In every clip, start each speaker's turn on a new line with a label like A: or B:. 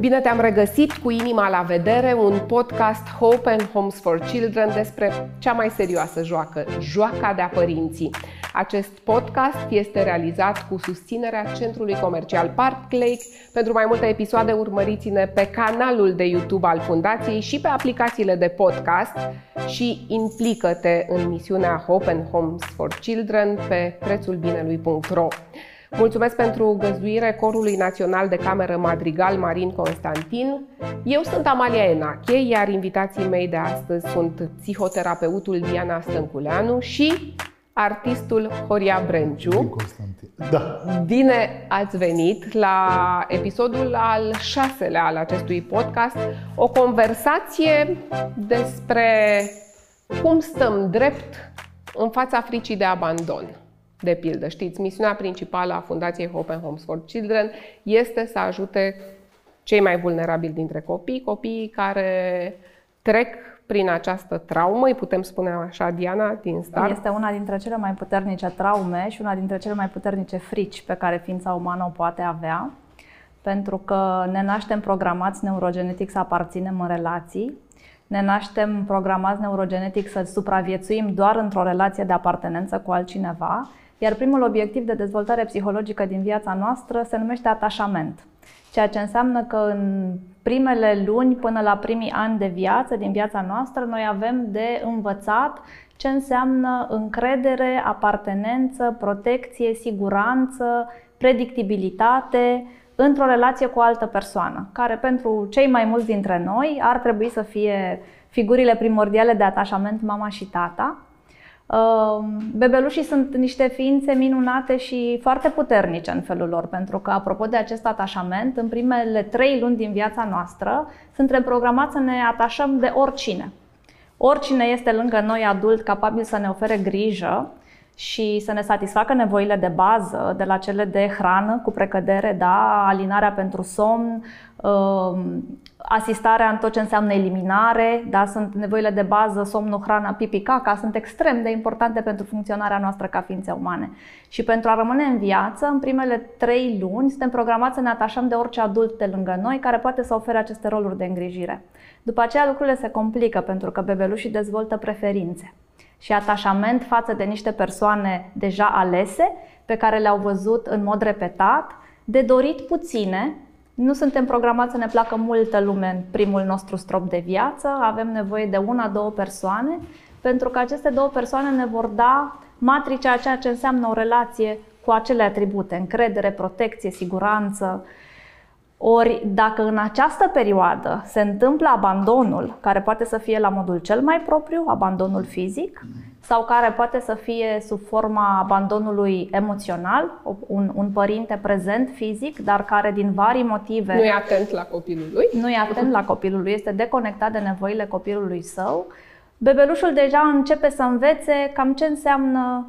A: Bine te-am regăsit cu inima la vedere, un podcast Hope and Homes for Children despre cea mai serioasă joacă, joaca de-a părinții. Acest podcast este realizat cu susținerea Centrului Comercial Park Lake. Pentru mai multe episoade urmăriți-ne pe canalul de YouTube al Fundației și pe aplicațiile de podcast și implică-te în misiunea Hope and Homes for Children pe prețulbinelui.ro. Mulțumesc pentru găzduire Corului Național de Cameră Madrigal Marin Constantin. Eu sunt Amalia Enache, iar invitații mei de astăzi sunt psihoterapeutul Diana Stânculeanu și artistul Horia Brenciu.
B: Constantin. Da.
A: Bine ați venit la episodul al șaselea al acestui podcast, o conversație despre cum stăm drept în fața fricii de abandon. De pildă, știți, misiunea principală a Fundației Hope and Homes for Children este să ajute cei mai vulnerabili dintre copii, copiii care trec prin această traumă, îi putem spune așa, Diana, din start?
C: Este una dintre cele mai puternice traume și una dintre cele mai puternice frici pe care ființa umană o poate avea, pentru că ne naștem programați neurogenetic să aparținem în relații, ne naștem programați neurogenetic să supraviețuim doar într-o relație de apartenență cu altcineva, iar primul obiectiv de dezvoltare psihologică din viața noastră se numește atașament. Ceea ce înseamnă că în primele luni până la primii ani de viață, din viața noastră, noi avem de învățat ce înseamnă încredere, apartenență, protecție, siguranță, predictibilitate într-o relație cu o altă persoană, care pentru cei mai mulți dintre noi ar trebui să fie figurile primordiale de atașament mama și tata, Ehm, bebelușii sunt niște ființe minunate și foarte puternice în felul lor, pentru că, apropo de acest atașament, în primele trei luni din viața noastră, suntem programați să ne atașăm de oricine. Oricine este lângă noi adult capabil să ne ofere grijă și să ne satisfacă nevoile de bază, de la cele de hrană cu precădere, da, alinarea pentru somn, ehm, asistarea în tot ce înseamnă eliminare, da, sunt nevoile de bază, somnul, hrana, pipi, caca, sunt extrem de importante pentru funcționarea noastră ca ființe umane. Și pentru a rămâne în viață, în primele trei luni, suntem programați să ne atașăm de orice adult de lângă noi care poate să ofere aceste roluri de îngrijire. După aceea lucrurile se complică pentru că bebelușii dezvoltă preferințe și atașament față de niște persoane deja alese, pe care le-au văzut în mod repetat, de dorit puține, nu suntem programați să ne placă multă lume în primul nostru strop de viață, avem nevoie de una, două persoane, pentru că aceste două persoane ne vor da matricea a ceea ce înseamnă o relație cu acele atribute, încredere, protecție, siguranță. Ori dacă în această perioadă se întâmplă abandonul, care poate să fie la modul cel mai propriu, abandonul fizic, sau care poate să fie sub forma abandonului emoțional, un, un părinte prezent fizic, dar care din vari motive...
A: Nu e atent la copilul lui.
C: Nu e atent la copilul lui, este deconectat de nevoile copilului său. Bebelușul deja începe să învețe cam ce înseamnă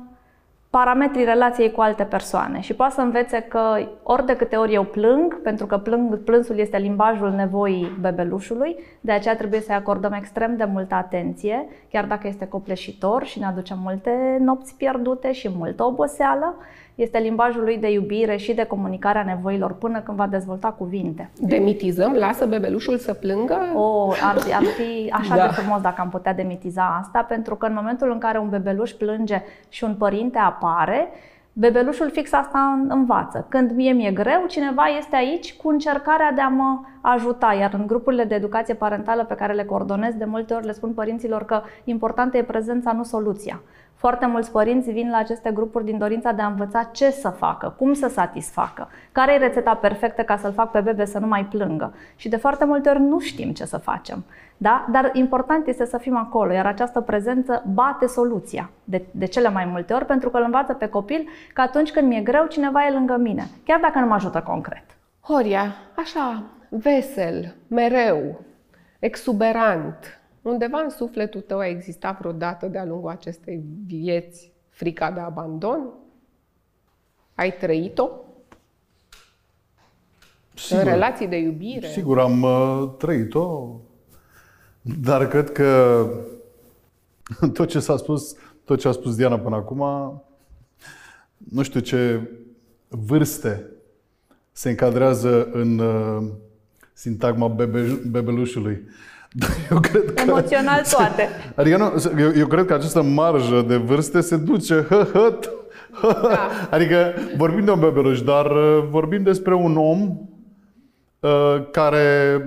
C: parametrii relației cu alte persoane și poate să învețe că ori de câte ori eu plâng, pentru că plâng, plânsul este limbajul nevoii bebelușului, de aceea trebuie să-i acordăm extrem de multă atenție, chiar dacă este copleșitor și ne aduce multe nopți pierdute și multă oboseală, este limbajul lui de iubire și de comunicarea nevoilor până când va dezvolta cuvinte.
A: Demitizăm? Lasă bebelușul să plângă?
C: O, ar, ar fi așa da. de frumos dacă am putea demitiza asta, pentru că în momentul în care un bebeluș plânge și un părinte apare, bebelușul fix asta învață. Când mie mi-e greu, cineva este aici cu încercarea de a mă ajuta. Iar în grupurile de educație parentală pe care le coordonez, de multe ori le spun părinților că importantă e prezența, nu soluția. Foarte mulți părinți vin la aceste grupuri din dorința de a învăța ce să facă, cum să satisfacă, care e rețeta perfectă ca să-l fac pe bebe să nu mai plângă. Și de foarte multe ori nu știm ce să facem. Da? Dar important este să fim acolo, iar această prezență bate soluția de, de cele mai multe ori, pentru că îl învață pe copil că atunci când mi-e greu, cineva e lângă mine, chiar dacă nu mă ajută concret.
A: Horia, așa, vesel, mereu, exuberant, Undeva în sufletul tău a existat vreodată de-a lungul acestei vieți frica de abandon? Ai trăit-o? Sigur, în relații de iubire?
B: Sigur, am uh, trăit-o, dar cred că tot ce s-a spus, tot ce a spus Diana până acum, nu știu ce vârste se încadrează în uh, sintagma bebe, bebelușului. Dar eu cred că...
C: Emoțional toate.
B: Adică nu, eu, eu cred că această marjă de vârste se duce hă, hă, da. Adică vorbim de un bebeluș, dar uh, vorbim despre un om uh, care,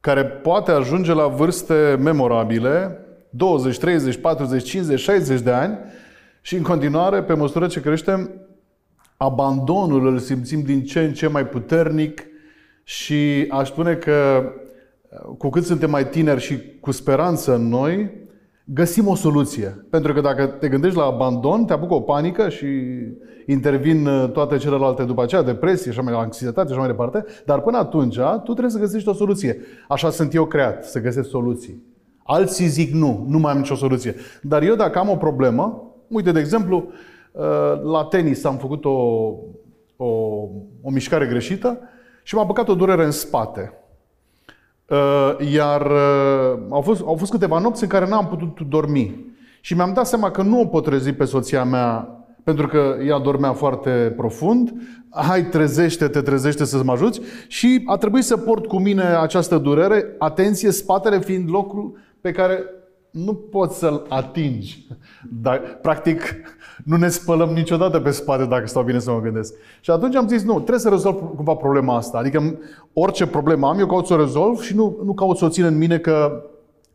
B: care poate ajunge la vârste memorabile, 20, 30, 40, 50, 60 de ani și în continuare, pe măsură ce creștem, abandonul îl simțim din ce în ce mai puternic și aș spune că cu cât suntem mai tineri și cu speranță în noi, găsim o soluție. Pentru că dacă te gândești la abandon, te apucă o panică și intervin uh, toate celelalte după aceea, depresie și mai anxietate și așa mai departe. Dar până atunci, tu trebuie să găsești o soluție. Așa sunt eu creat, să găsesc soluții. Alții zic nu, nu mai am nicio soluție. Dar eu dacă am o problemă, uite, de exemplu, uh, la tenis am făcut o, o, o mișcare greșită și m-a băgat o durere în spate. Uh, iar uh, au fost, au fost câteva nopți în care n-am putut dormi. Și mi-am dat seama că nu o pot trezi pe soția mea pentru că ea dormea foarte profund. Hai, trezește, te trezește să mă ajuți. Și a trebuit să port cu mine această durere, atenție, spatele fiind locul pe care nu poți să-l atingi. Dar, practic, nu ne spălăm niciodată pe spate dacă stau bine să mă gândesc. Și atunci am zis, nu, trebuie să rezolv cumva problema asta. Adică orice problemă am, eu caut să o rezolv și nu, nu caut să o țin în mine că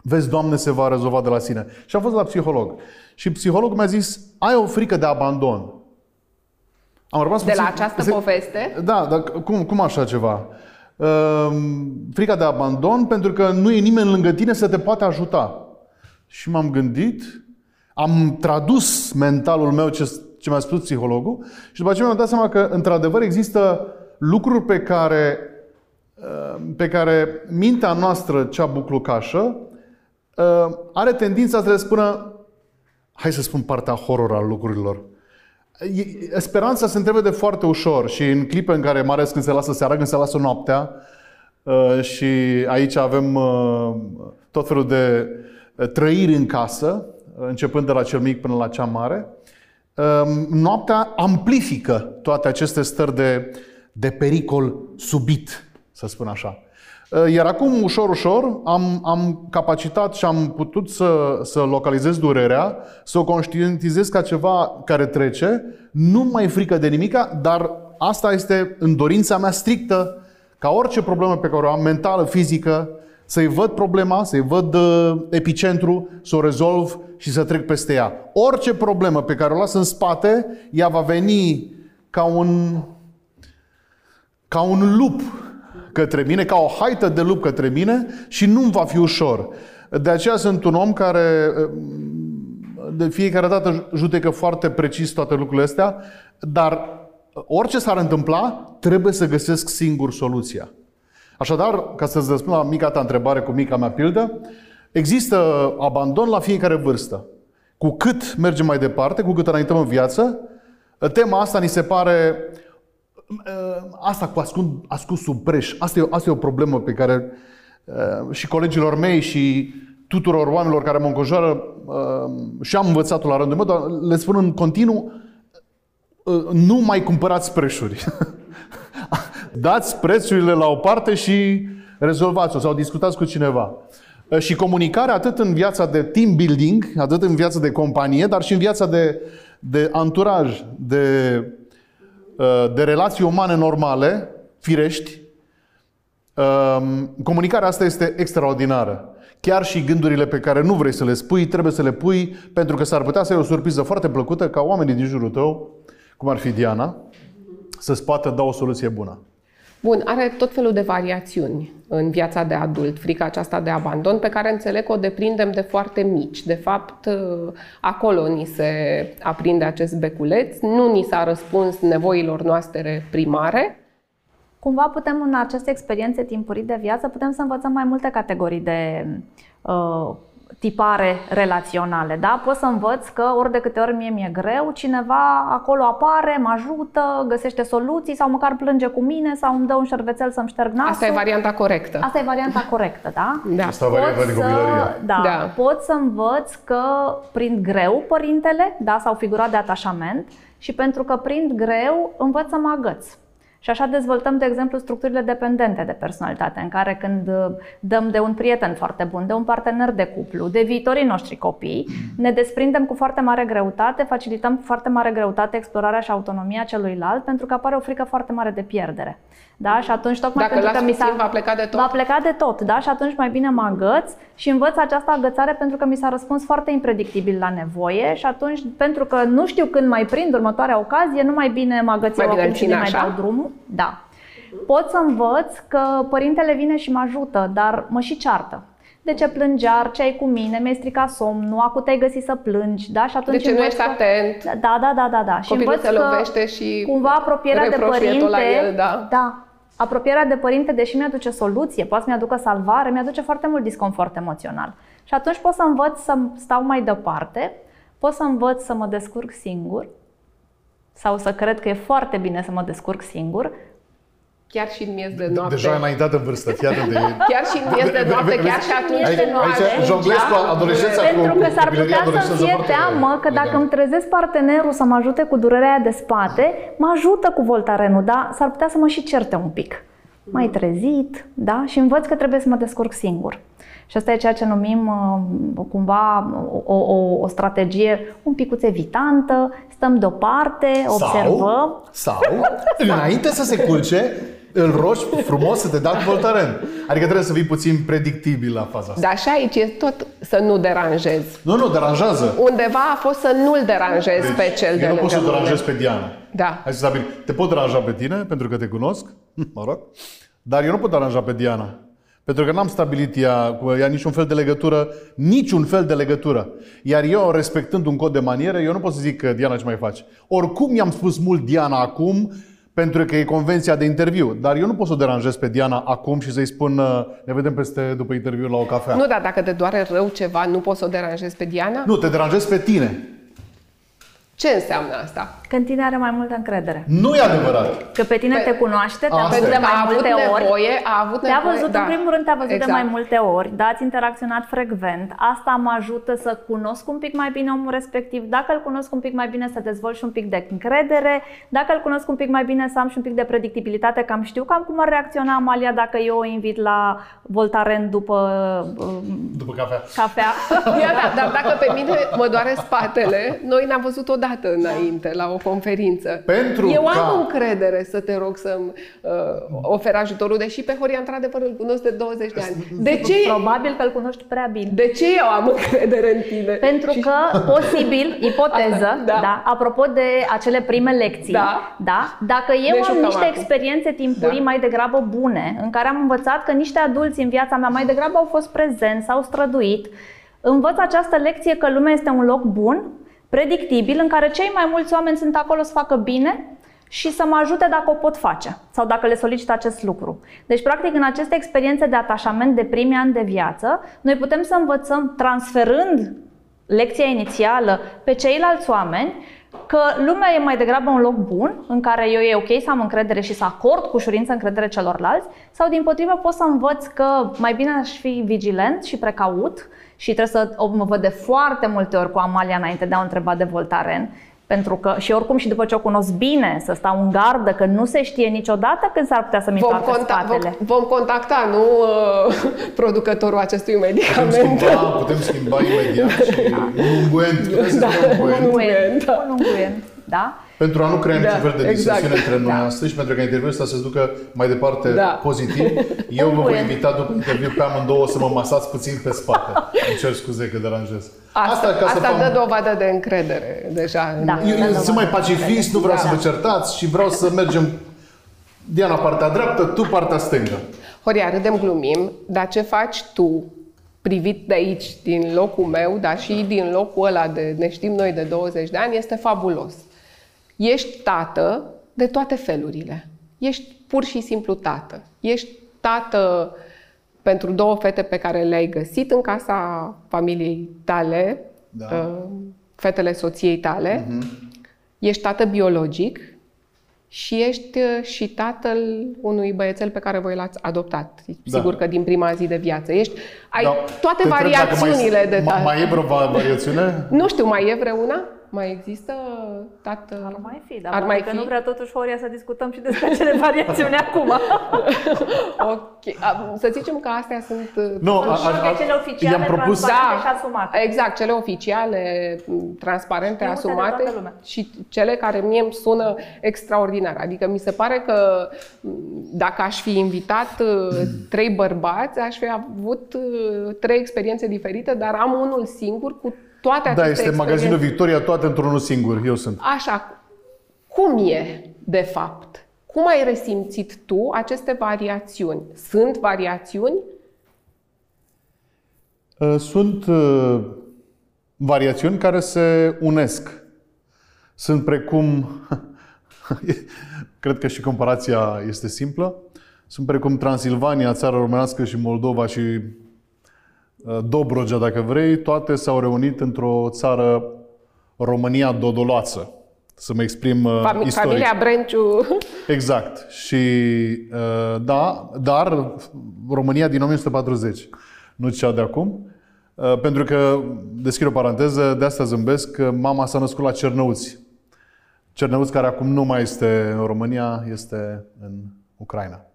B: vezi, Doamne, se va rezolva de la sine. Și am fost la psiholog. Și psihologul mi-a zis, ai o frică de abandon.
A: Am rămas de puțin... la această se... poveste?
B: Da, dar cum, cum așa ceva? Uh, frica de abandon pentru că nu e nimeni lângă tine să te poate ajuta. Și m-am gândit am tradus mentalul meu ce, ce mi-a spus psihologul și după aceea mi-am dat seama că, într-adevăr, există lucruri pe care, uh, pe care mintea noastră, cea buclucașă, uh, are tendința să le spună, hai să spun partea horror al lucrurilor. Speranța se întrebe de foarte ușor și în clipe în care mai ales când se lasă seara, când se lasă noaptea uh, și aici avem tot felul de trăiri în casă, începând de la cel mic până la cea mare, ehm, noaptea amplifică toate aceste stări de, de pericol subit, să spun așa. Eh, iar acum, ușor, ușor, am, am capacitat și am putut să, să localizez durerea, să o conștientizez ca ceva care trece, nu mai frică de nimica, dar asta este în dorința mea strictă, ca orice problemă pe care o am, mentală, fizică, să-i văd problema, să-i văd uh, epicentru, să o rezolv și să trec peste ea. Orice problemă pe care o las în spate, ea va veni ca un, ca un lup către mine, ca o haită de lup către mine și nu-mi va fi ușor. De aceea sunt un om care uh, de fiecare dată judecă foarte precis toate lucrurile astea, dar orice s-ar întâmpla, trebuie să găsesc singur soluția. Așadar, ca să-ți răspund la mica ta întrebare cu mica mea pildă, există abandon la fiecare vârstă. Cu cât mergem mai departe, cu cât înaintăm în viață, tema asta ni se pare ă, asta cu ascuns, ascuns sub preș. Asta e, asta e o problemă pe care ă, și colegilor mei și tuturor oamenilor care mă înconjoară ă, și am învățat la rândul meu, dar le spun în continuu nu mai cumpărați preșuri. dați prețurile la o parte și rezolvați-o sau discutați cu cineva. Și comunicarea atât în viața de team building, atât în viața de companie, dar și în viața de, de anturaj, de, de relații umane normale, firești, comunicarea asta este extraordinară. Chiar și gândurile pe care nu vrei să le spui, trebuie să le pui, pentru că s-ar putea să ai o surpriză foarte plăcută ca oamenii din jurul tău, cum ar fi Diana, să-ți poată da o soluție bună.
A: Bun, are tot felul de variațiuni în viața de adult, frica aceasta de abandon, pe care înțeleg că o deprindem de foarte mici. De fapt, acolo ni se aprinde acest beculeț, nu ni s-a răspuns nevoilor noastre primare.
C: Cumva putem, în aceste experiențe timpurii de viață, putem să învățăm mai multe categorii de uh, tipare relaționale. Da? Pot să învăț că ori de câte ori mie mi-e greu, cineva acolo apare, mă ajută, găsește soluții sau măcar plânge cu mine sau îmi dă un șervețel să-mi șterg nasul.
A: Asta e varianta corectă.
C: Asta e varianta corectă, da?
B: da. Asta e varianta de
C: să, da, da. Pot să învăț că prind greu părintele, da, sau figura de atașament și pentru că prind greu, învăț să mă agăț. Și așa dezvoltăm, de exemplu, structurile dependente de personalitate, în care când uh, dăm de un prieten foarte bun, de un partener de cuplu, de viitorii noștri copii, ne desprindem cu foarte mare greutate, facilităm cu foarte mare greutate explorarea și autonomia celuilalt, pentru că apare o frică foarte mare de pierdere. Da? Și atunci tocmai
A: Dacă
C: pentru că mi s-a...
A: va pleca de tot.
C: Va pleca de tot, da? Și atunci mai bine mă agăț și învăț această agățare pentru că mi s-a răspuns foarte impredictibil la nevoie și atunci, pentru că nu știu când mai prind următoarea ocazie, nu mai bine mă agăț
A: Mai
C: eu
A: bine
C: acum și
A: țin
C: nu mai
A: așa?
C: dau drumul. Da. Pot să învăț că părintele vine și mă ajută, dar mă și ceartă. De ce plângear? Ce ai cu mine? Mi-ai stricat somnul? Acu te-ai găsit să plângi? Da? Și atunci
A: De ce nu
C: învăț
A: ești
C: că-
A: atent?
C: Da, da, da, da, da. Și
A: Copilul
C: învăț
A: se
C: că
A: lovește și
C: cumva apropierea de
A: reproșie
C: părinte,
A: tot la el, da.
C: da, apropierea de părinte, deși mi-aduce soluție, poate să mi-aducă salvare, mi-aduce foarte mult disconfort emoțional. Și atunci pot să învăț să stau mai departe, pot să învăț să mă descurc singur sau să cred că e foarte bine să mă descurc singur,
A: Chiar și în miez de noapte.
B: Deja e înaintat în vârstă, fii atent de...
A: Chiar și în miez de noapte, chiar și atunci
B: Aici,
A: când nu
B: aici
A: are.
B: jonglezi cu adolescența cu
C: Pentru că s-ar
B: copilăria,
C: putea să
B: adolescența
C: fie
B: foarte
C: teamă că dacă
B: elegant.
C: îmi trezesc partenerul să mă ajute cu durerea aia de spate, mă ajută cu voltarenul, da? S-ar putea să mă și certe un pic. Mai trezit, da? Și învăț că trebuie să mă descurc singur. Și asta e ceea ce numim uh, cumva o, o, o strategie un picuț evitantă, stăm deoparte, observăm.
B: Sau, sau, înainte să se culce, îl rogi frumos să te dea cu voltaren. Adică trebuie să fii puțin predictibil la faza asta.
A: Dar și aici e tot să nu deranjezi.
B: Nu, nu, deranjează.
A: Undeva a fost să nu-l deranjezi pe cel de
B: Deci, eu nu pot
A: lângă
B: să
A: mine.
B: deranjez pe Diana.
A: Da.
B: Hai să stabilim. Te pot deranja pe tine, pentru că te cunosc, mă rog, dar eu nu pot deranja pe Diana. Pentru că n-am stabilit ea, cu ea niciun fel de legătură, niciun fel de legătură. Iar eu, respectând un cod de maniere, eu nu pot să zic că Diana ce mai faci. Oricum i-am spus mult Diana acum, pentru că e convenția de interviu. Dar eu nu pot să o deranjez pe Diana acum și să-i spun uh, ne vedem peste după interviu la o cafea.
A: Nu, dar dacă te doare rău ceva, nu poți să o deranjezi pe Diana?
B: nu te deranjez pe tine.
A: Ce înseamnă asta?
C: Că în tine are mai multă încredere.
B: Nu e adevărat.
C: Că pe tine
A: Pe-
C: te cunoaște, te-a
B: Asta
C: văzut
B: e.
C: de
A: Pentru că
C: mai
A: a avut
C: multe ori.
A: nevoie, a avut
C: Te-a
A: nevoie,
C: văzut,
A: da.
C: în primul rând, te-a văzut
A: Exact.
C: de mai multe ori, da, ați interacționat frecvent. Asta mă ajută să cunosc un pic mai bine omul respectiv. Dacă îl cunosc un pic mai bine, să dezvolt și un pic de încredere. Dacă îl cunosc un pic mai bine, să am și un pic de predictibilitate, cam știu cam cum ar reacționa Amalia dacă eu o invit la Voltaren după um,
B: După cafea.
C: cafea.
A: Ia, da, dar dacă pe mine mă doare spatele, noi ne-am văzut odată înainte la o conferință.
B: Pentru
A: Eu am
B: ca-
A: încredere să te rog să-mi uh, oferi ajutorul, deși pe Horia într-adevăr îl cunosc de 20 de ani. De ce,
C: Probabil că îl cunoști prea bine.
A: de ce eu am încredere în tine?
C: Pentru
A: Și-
C: că, posibil, ipoteză,
A: Asta, da.
C: da. apropo de acele prime lecții,
A: Da.
C: da, dacă eu
A: Ne
C: am
A: jucăm
C: niște
A: acum.
C: experiențe timpurii
A: Da.
C: mai degrabă bune, în care am învățat că niște adulți în viața mea mai degrabă au fost prezenți, s-au străduit, învăț această lecție că lumea este un loc bun, predictibil, în care cei mai mulți oameni sunt acolo să facă bine și să mă ajute dacă o pot face sau dacă le solicit acest lucru. Deci, practic, în aceste experiențe de atașament de primii ani de viață, noi putem să învățăm transferând lecția inițială pe ceilalți oameni că lumea e mai degrabă un loc bun în care eu e ok să am încredere și să acord cu ușurință încredere celorlalți sau din potrivă pot să învăț că mai bine aș fi vigilent și precaut și trebuie să o- mă văd de foarte multe ori cu Amalia înainte de a o întreba de Voltaren pentru că și oricum și după ce o cunosc bine, să stau în gardă, că nu se știe niciodată când s-ar putea să-mi
A: Vom,
C: întoarcă
A: conta- vom,
C: spatele.
A: vom contacta, nu uh, producătorul acestui
B: Putem
A: medicament.
B: schimba, putem schimba imediat și un ungüent. Putem să
A: Da.
B: spunem ungüent.
C: Unguent,
A: Da.
C: un unguent, da?
B: Pentru a nu crea
A: Da,
B: niciun fel de
A: exact.
B: disensiune între noi
C: Da.
B: astăzi și pentru ca interviul ăsta să se ducă mai departe
A: Da.
B: pozitiv, eu vă voi
C: Ungüent.
B: invita după interviu pe amândouă să mă masați puțin pe spate. Îmi cer scuze că deranjez.
A: Asta,
B: ca să
A: asta
B: fac-
A: dă dovadă de încredere deja. în-
C: Da.
B: Eu, eu
C: Da,
B: sunt mai
C: da,
B: pacifist, nu vreau
A: Da.
B: să vă certați și vreau să mergem Diana partea dreaptă, tu partea stângă.
A: Horia, râdem, glumim, dar ce faci tu, privit de aici, din locul meu, dar și din locul ăla de ne știm noi de 20 de ani, este fabulos. Ești tată de toate felurile. Ești pur și simplu tată. Ești tată pentru două fete pe care le-ai găsit în casa familiei tale,
B: Da.
A: uh, fetele soției tale. Ești tată biologic și ești uh, și tatăl unui băiețel pe care voi l-ați adoptat.
B: Da.
A: Sigur că din prima zi de viață. Ești, ai
B: Da.
A: toate
B: Te întreb dacă
A: variațiunile
B: mai,
A: de
B: mai,
A: tată.
B: mai e vreo va- variațiune?
A: Nu știu, mai e vreuna? Mai există tată...
C: Ar mai fi, dar
A: Ar
C: Ar
A: mai
C: mai că
A: fi?
C: nu vrea totuși Horia să discutăm și despre acele variațiuni acum.
A: ok. A, Să zicem că astea sunt... uh,
B: Nu, a,
C: Așa
B: a, a,
C: că cele oficiale,
B: i-am propus,
C: transparente și asumate.
A: Exact, cele oficiale, m, transparente,
C: Știute de
A: asumate
C: toată lumea.
A: și cele care mie îmi sună extraordinar. Adică mi se pare că m, dacă aș fi invitat uh, trei bărbați, aș fi avut uh, trei experiențe diferite, dar am unul singur cu toate aceste
B: da, este
A: experiențe.
B: magazinul Victoria, toate într-unul singur, eu sunt.
A: Așa, cum e, de fapt? Cum ai resimțit tu aceste variațiuni? Sunt variațiuni?
B: Uh, Sunt uh, variațiuni care se unesc. Sunt precum, cred că și comparația este simplă, sunt precum Transilvania, țara românească și Moldova și uh, Dobrogea, dacă vrei, toate s-au reunit într-o țară România dodoloață. Să mă exprim uh,
A: Fami-
B: istoric.
A: familia Brenciu
B: Exact. Și uh, da, dar România din 1940, nu cea de acum. Uh, Pentru că, deschid o paranteză, de asta zâmbesc, că mama s-a născut la Cernăuți. Cernăuți care acum nu mai este în România, este în Ucraina.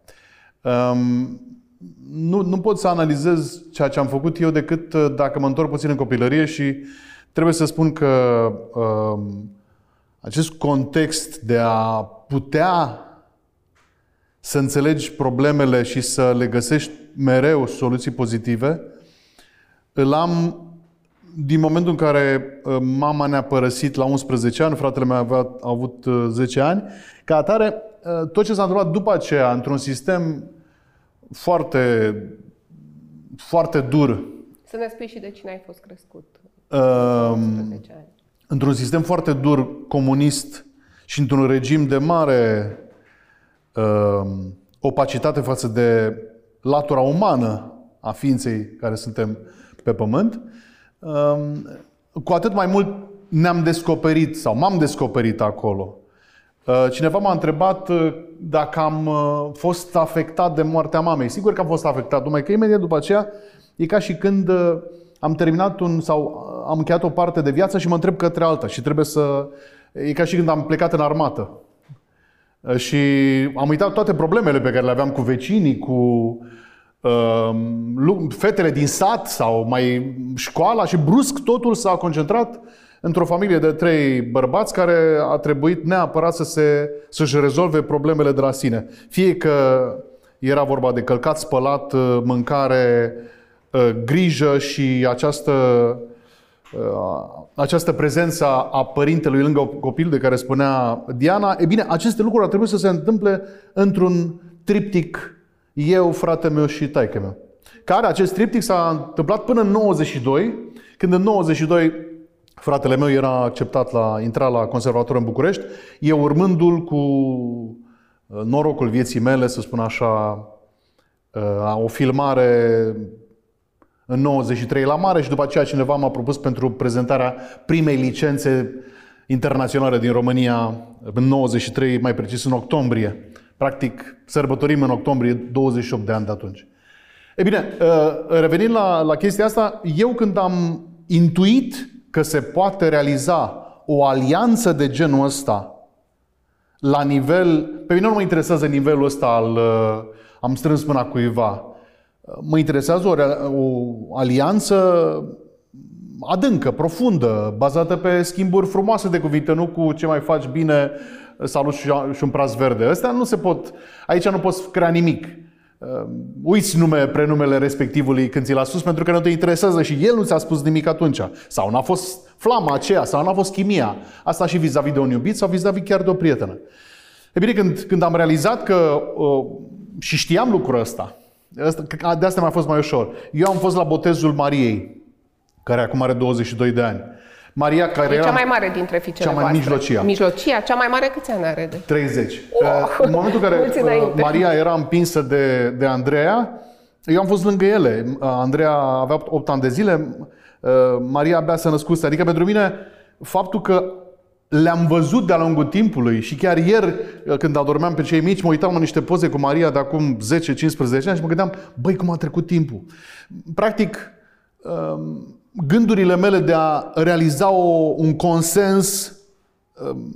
B: Um, nu, nu pot să analizez ceea ce am făcut eu decât uh, dacă mă întorc puțin în copilărie și trebuie să spun că um, acest context de a putea să înțelegi problemele și să le găsești mereu soluții pozitive, îl am din momentul în care uh, mama ne-a părăsit la 11 ani, fratele meu avea, a avut uh, 10 ani, ca atare, uh, tot ce s-a întâmplat după aceea, într-un sistem foarte, foarte dur,
A: Să ne spui și de cine ai fost crescut.
B: um,
A: 11 ani.
B: într-un sistem foarte dur comunist și într-un regim de mare uh, opacitate față de latura umană a ființei care suntem pe pământ, uh, cu atât mai mult ne-am descoperit sau m-am descoperit acolo. Uh, Cineva m-a întrebat uh, dacă am uh, fost afectat de moartea mamei. Sigur că am fost afectat, numai că imediat după aceea e ca și când uh, am terminat un sau uh, am încheiat o parte de viață și mă întreb către alta și trebuie să... E ca și când am plecat în armată. Uh, Și am uitat toate problemele pe care le aveam cu vecinii, cu uh, lu- fetele din sat sau mai școala și brusc totul s-a concentrat într-o familie de trei bărbați care a trebuit neapărat să se, să-și rezolve problemele de la sine. Fie că era vorba de călcat, spălat, uh, mâncare, uh, grijă și această Uh, această prezență a părintelui lângă copil de care spunea Diana, e bine, aceste lucruri ar trebui să se întâmple într-un triptic eu, frate meu și taică meu. Care acest triptic s-a întâmplat până în 92, când în 92 fratele meu era acceptat la intra la conservator în București, eu urmându-l cu uh, norocul vieții mele, să spun așa, uh, o filmare în 93 la mare și după aceea cineva m-a propus pentru prezentarea primei licențe internaționale din România în 93, mai precis în octombrie. Practic, sărbătorim în octombrie 28 de ani de atunci. E bine, uh, revenind la, la chestia asta, eu când am intuit că se poate realiza o alianță de genul ăsta la nivel... Pe mine nu mă interesează nivelul ăsta al... uh, Am strâns mâna cuiva. Mă interesează o, rea- o alianță adâncă, profundă, bazată pe schimburi frumoase de cuvinte, nu cu ce mai faci bine, salut și și un praz verde. Astea nu se pot, aici nu poți crea nimic. Uh, Uiți nume, prenumele respectivului când ți l-a spus pentru că nu te interesează și el nu ți-a spus nimic atunci. Sau n-a fost flama aceea, sau n-a fost chimia. Asta și vis-a-vis de un iubit sau vis-a-vis chiar de o prietenă. E bine, când, când am realizat că, uh, și știam lucrul ăsta, Asta- că de asta mi-a fost mai ușor. Eu am fost la botezul Mariei, care acum are 22 de ani. Maria, care
A: E
B: era
A: cea mai mare dintre fiicele
B: Cea mai
A: voastre.
B: mijlocia.
A: Mijlocia, cea mai mare câți ani are de?
B: 30. Uh, În momentul în care
A: Mulți
B: uh,
A: înainte.
B: Maria era împinsă de, de Andreea, eu am fost lângă ele. Uh, Andreea avea 8 ani de zile, uh, Maria abia s-a născut. Adică pentru mine, faptul că le-am văzut de-a lungul timpului și chiar ieri, uh, când adormeam pe cei mici, mă uitam în niște poze cu Maria de acum 10-15 ani și mă gândeam, băi, cum a trecut timpul. Practic, um, gândurile mele de a realiza o, un consens um,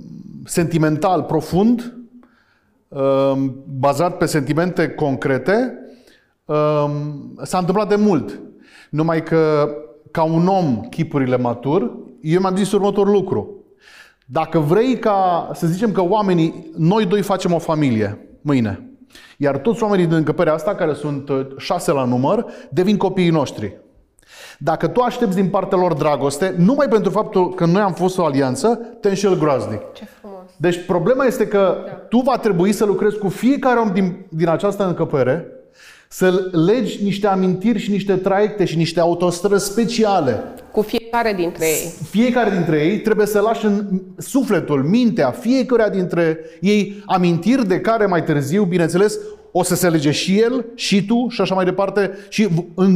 B: sentimental profund, um, bazat pe sentimente concrete, um, s-a întâmplat de mult. Numai că, ca un om, chipurile matur, eu mi-am zis următorul lucru. Dacă vrei ca, să zicem că oamenii, noi doi facem o familie mâine, iar toți oamenii din încăperea asta, care sunt uh, șase la număr, devin copiii noștri. Dacă tu aștepți din partea lor dragoste, numai pentru faptul că noi am fost o alianță, te înșel groaznic.
A: Ce frumos.
B: Deci problema este că da. tu va trebui să lucrezi cu fiecare om din, din această încăpere, să legi niște amintiri și niște traiecte și niște autostrăzi speciale.
A: Cu fiecare dintre ei.
B: Fiecare dintre ei trebuie să lași în sufletul, mintea, fiecare dintre ei amintiri de care mai târziu, bineînțeles, o să se lege și el, și tu, și așa mai departe, și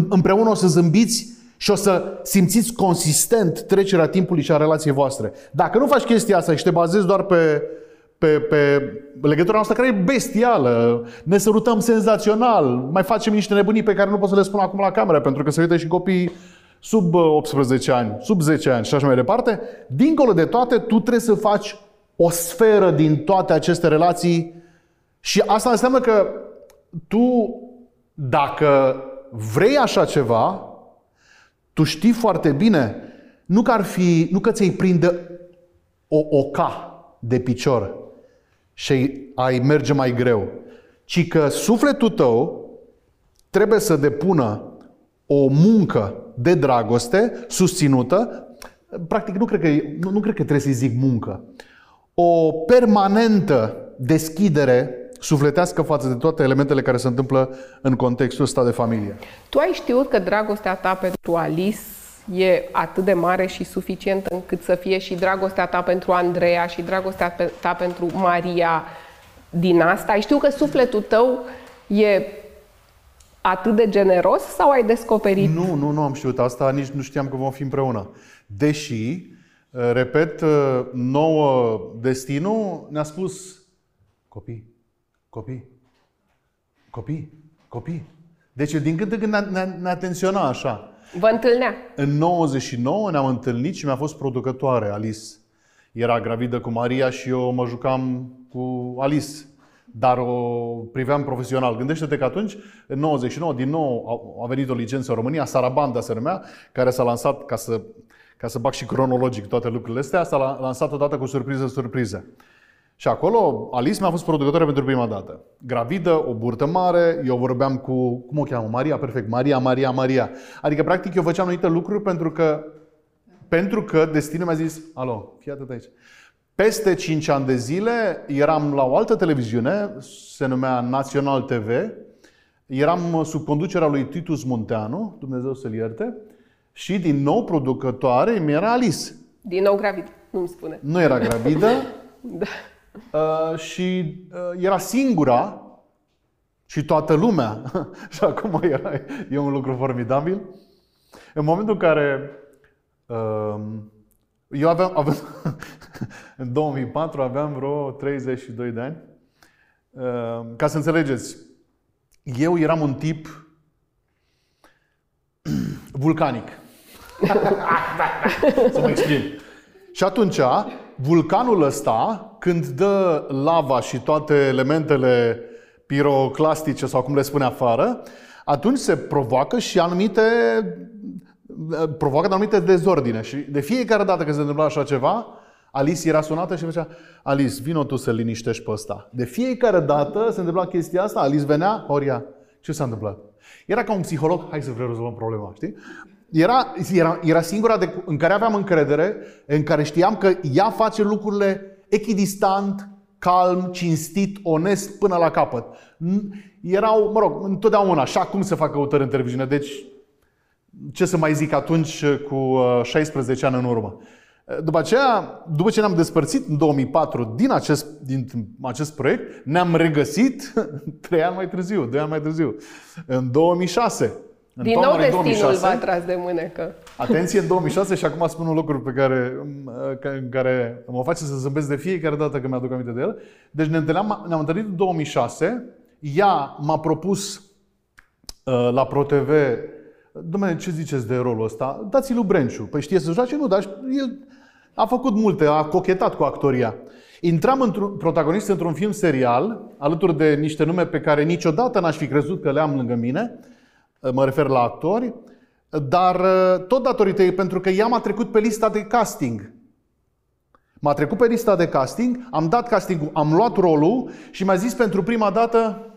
B: împreună o să zâmbiți și o să simțiți consistent trecerea timpului și a relației voastre. Dacă nu faci chestia asta și te bazezi doar pe, pe, pe legătura noastră care e bestială, ne sărutăm senzațional, mai facem niște nebunii pe care nu pot să le spun acum la cameră, pentru că se uită și copiii sub 18 uh, ani, sub 10 ani și așa mai departe, dincolo de toate, tu trebuie să faci o sferă din toate aceste relații și asta înseamnă că tu, dacă vrei așa ceva, tu știi foarte bine, nu că ar fi, nu că ți-ai prinde o oca de picior și ai merge mai greu, ci că sufletul tău trebuie să depună o muncă de dragoste susținută, practic nu cred că, nu, nu cred că trebuie să-i zic muncă, o permanentă deschidere sufletească față de toate elementele care se întâmplă în contextul ăsta de familie.
A: Tu ai știut că dragostea ta pentru Alice e atât de mare și suficientă încât să fie și dragostea ta pentru Andreea și dragostea ta pentru Maria din asta? Ai știut că sufletul tău e atât de generos sau ai descoperit?
B: Nu, nu, nu am știut asta, nici nu știam că vom fi împreună. Deși, repet, nouă destinul ne-a spus copii, Copii. Copii. Copii. Deci din când în când ne, ne, ne atenționa așa.
A: Vă întâlnea.
B: În 99 ne-am întâlnit și mi-a fost producătoare Alice. Era gravidă cu Maria și eu mă jucam cu Alice. Dar o priveam profesional. Gândește-te că atunci, în 99, din nou a venit o licență în România, Sarabanda se numea, care s-a lansat, ca să, ca să bag și cronologic toate lucrurile astea, s-a lansat odată cu surpriză-surpriză. Și acolo Alice mi-a fost producătoare pentru prima dată. Gravidă, o burtă mare, eu vorbeam cu, cum o cheamă? Maria, perfect, Maria, Maria, Maria. Adică, practic, eu făceam anumite lucruri pentru că, pentru că destinul mi-a zis, alo, fii atât aici. Peste 5 ani de zile eram la o altă televiziune, se numea Național TV, eram sub conducerea lui Titus Munteanu, Dumnezeu să-l ierte, și din nou producătoare mi era Alice.
A: Din nou gravidă, nu-mi spune.
B: Nu era gravidă. da. Uh, și uh, era singura și toată lumea. și acum era, e un lucru formidabil. În momentul în care uh, eu aveam, aveam în 2004 aveam vreo 32 de ani. Uh, ca să înțelegeți, eu eram un tip vulcanic. să mă exprim. Și atunci, vulcanul ăsta, când dă lava și toate elementele piroclastice sau cum le spune afară, atunci se provoacă și anumite provoacă anumite dezordine. Și de fiecare dată când se întâmpla așa ceva, Alice era sunată și făcea Alice, vino tu să liniștești pe ăsta. De fiecare dată se întâmpla chestia asta, Alice venea, Horia, ce s-a întâmplat? Era ca un psiholog, hai să vreau rezolvăm problema, știi? Era, era, era singura de, în care aveam încredere, în care știam că ea face lucrurile echidistant, calm, cinstit, onest până la capăt. Erau, mă rog, întotdeauna așa cum se fac căutări în televiziune. Deci, ce să mai zic atunci cu 16 uh, ani în urmă. După aceea, după ce ne-am despărțit în 2004 din acest, din acest proiect, ne-am regăsit trei ani mai târziu, doi ani mai târziu, în 2006.
A: În Din nou destinul 2006, v-a tras de mânecă.
B: Atenție, în 2006 și acum spun un lucru pe care, în care mă face să zâmbesc de fiecare dată când mi-aduc aminte de el. Deci ne întâlneam, ne-am întâlnit în 2006. Ea m-a propus uh, la ProTV Dom'le, ce ziceți de rolul ăsta? Dați-l lui Brenciu. Păi știe să joace? Nu, dar el a făcut multe, a cochetat cu actoria. Intram într-un protagonist într-un film serial, alături de niște nume pe care niciodată n-aș fi crezut că le am lângă mine, mă refer la actori, dar tot datorită ei, pentru că ea m-a trecut pe lista de casting. M-a trecut pe lista de casting, am dat castingul, am luat rolul și mi-a zis pentru prima dată,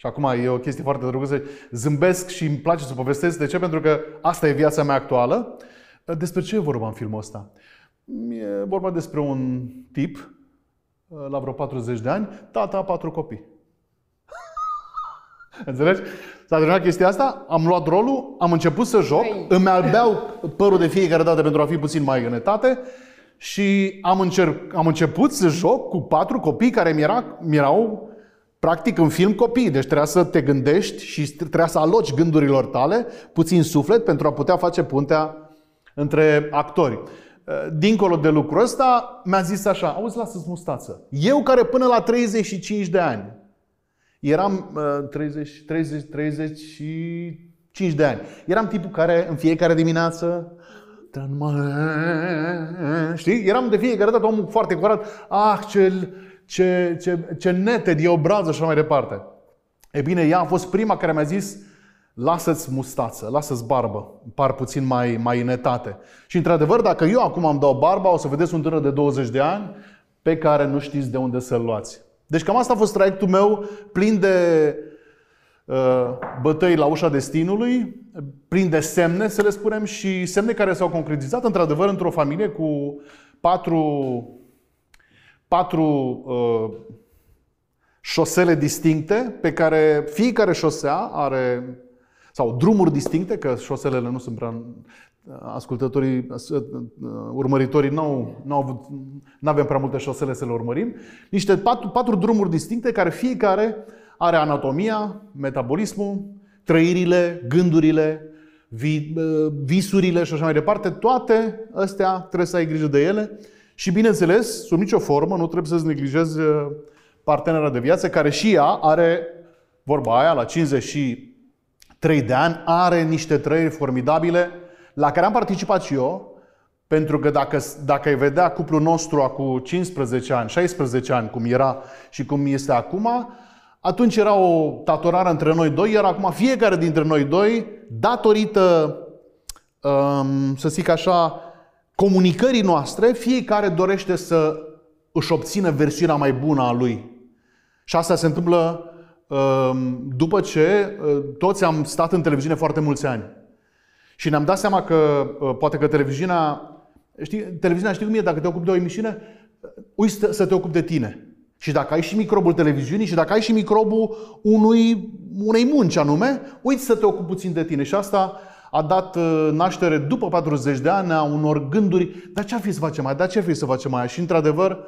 B: și acum e o chestie foarte drăguță, zâmbesc și îmi place să povestesc. De ce? Pentru că asta e viața mea actuală. Despre ce e vorba în filmul ăsta? E vorba despre un tip la vreo 40 de ani, tata a patru copii. Înțelegi? S-a terminat chestia asta, am luat rolul, am început să joc, Hai. îmi albeau părul de fiecare dată pentru a fi puțin mai în și am, încerc, am început să joc cu patru copii care mi, era, mi erau practic în film copii. Deci trebuia să te gândești și trebuia să aloci gândurilor tale puțin suflet pentru a putea face puntea între actori. Dincolo de lucrul ăsta, mi-a zis așa, auzi, lasă-ți mustață. Eu care până la 35 de ani, eram uh, 30, 30, 35 de ani, eram tipul care în fiecare dimineață Știi? Eram de fiecare dată omul foarte curat. Ah, ce, ce, ce, ce nete de obrază și așa mai departe. E bine, ea a fost prima care mi-a zis lasă-ți mustață, lasă-ți barbă, par puțin mai, mai inetate. Și într-adevăr, dacă eu acum am dau barba, o să vedeți un tânăr de 20 de ani pe care nu știți de unde să-l luați. Deci cam asta a fost traiectul meu, plin de uh, bătăi la ușa destinului, plin de semne, să le spunem, și semne care s-au concretizat într-adevăr într-o familie cu patru, patru uh, șosele distincte pe care fiecare șosea are sau drumuri distincte, că șoselele nu sunt prea ascultătorii, urmăritorii nu au nu avem prea multe șosele să le urmărim, niște patru, patru drumuri distincte care fiecare are anatomia, metabolismul, trăirile, gândurile, vi, visurile și așa mai departe. Toate astea trebuie să ai grijă de ele. Și, bineînțeles, sub nicio formă, nu trebuie să-ți neglijezi uh, partenera de viață, care și ea are, vorba aia, la 50 și 3 de ani, are niște trăiri formidabile la care am participat și eu, pentru că dacă, dacă ai vedea cuplul nostru acum 15 ani, 16 ani, cum era și cum este acum, atunci era o tatorare între noi doi, iar acum fiecare dintre noi doi, datorită, um, să zic așa, comunicării noastre, fiecare dorește să își obțină versiunea mai bună a lui. Și asta se întâmplă Ehm, după ce eh, toți am stat în televiziune foarte mulți ani. Și ne-am dat seama că eh, poate că televiziunea, știi, televiziunea știi cum e, dacă te ocupi de o emisiune, eh, uiți să te ocupi de tine. Și dacă ai și microbul televiziunii și dacă ai și microbul unui, unei munci anume, uiți să te ocupi puțin de tine. Și asta a dat naștere după 40 de ani a unor gânduri, dar ce ar fi să facem mai, dar ce ar fi să facem mai? Și într-adevăr,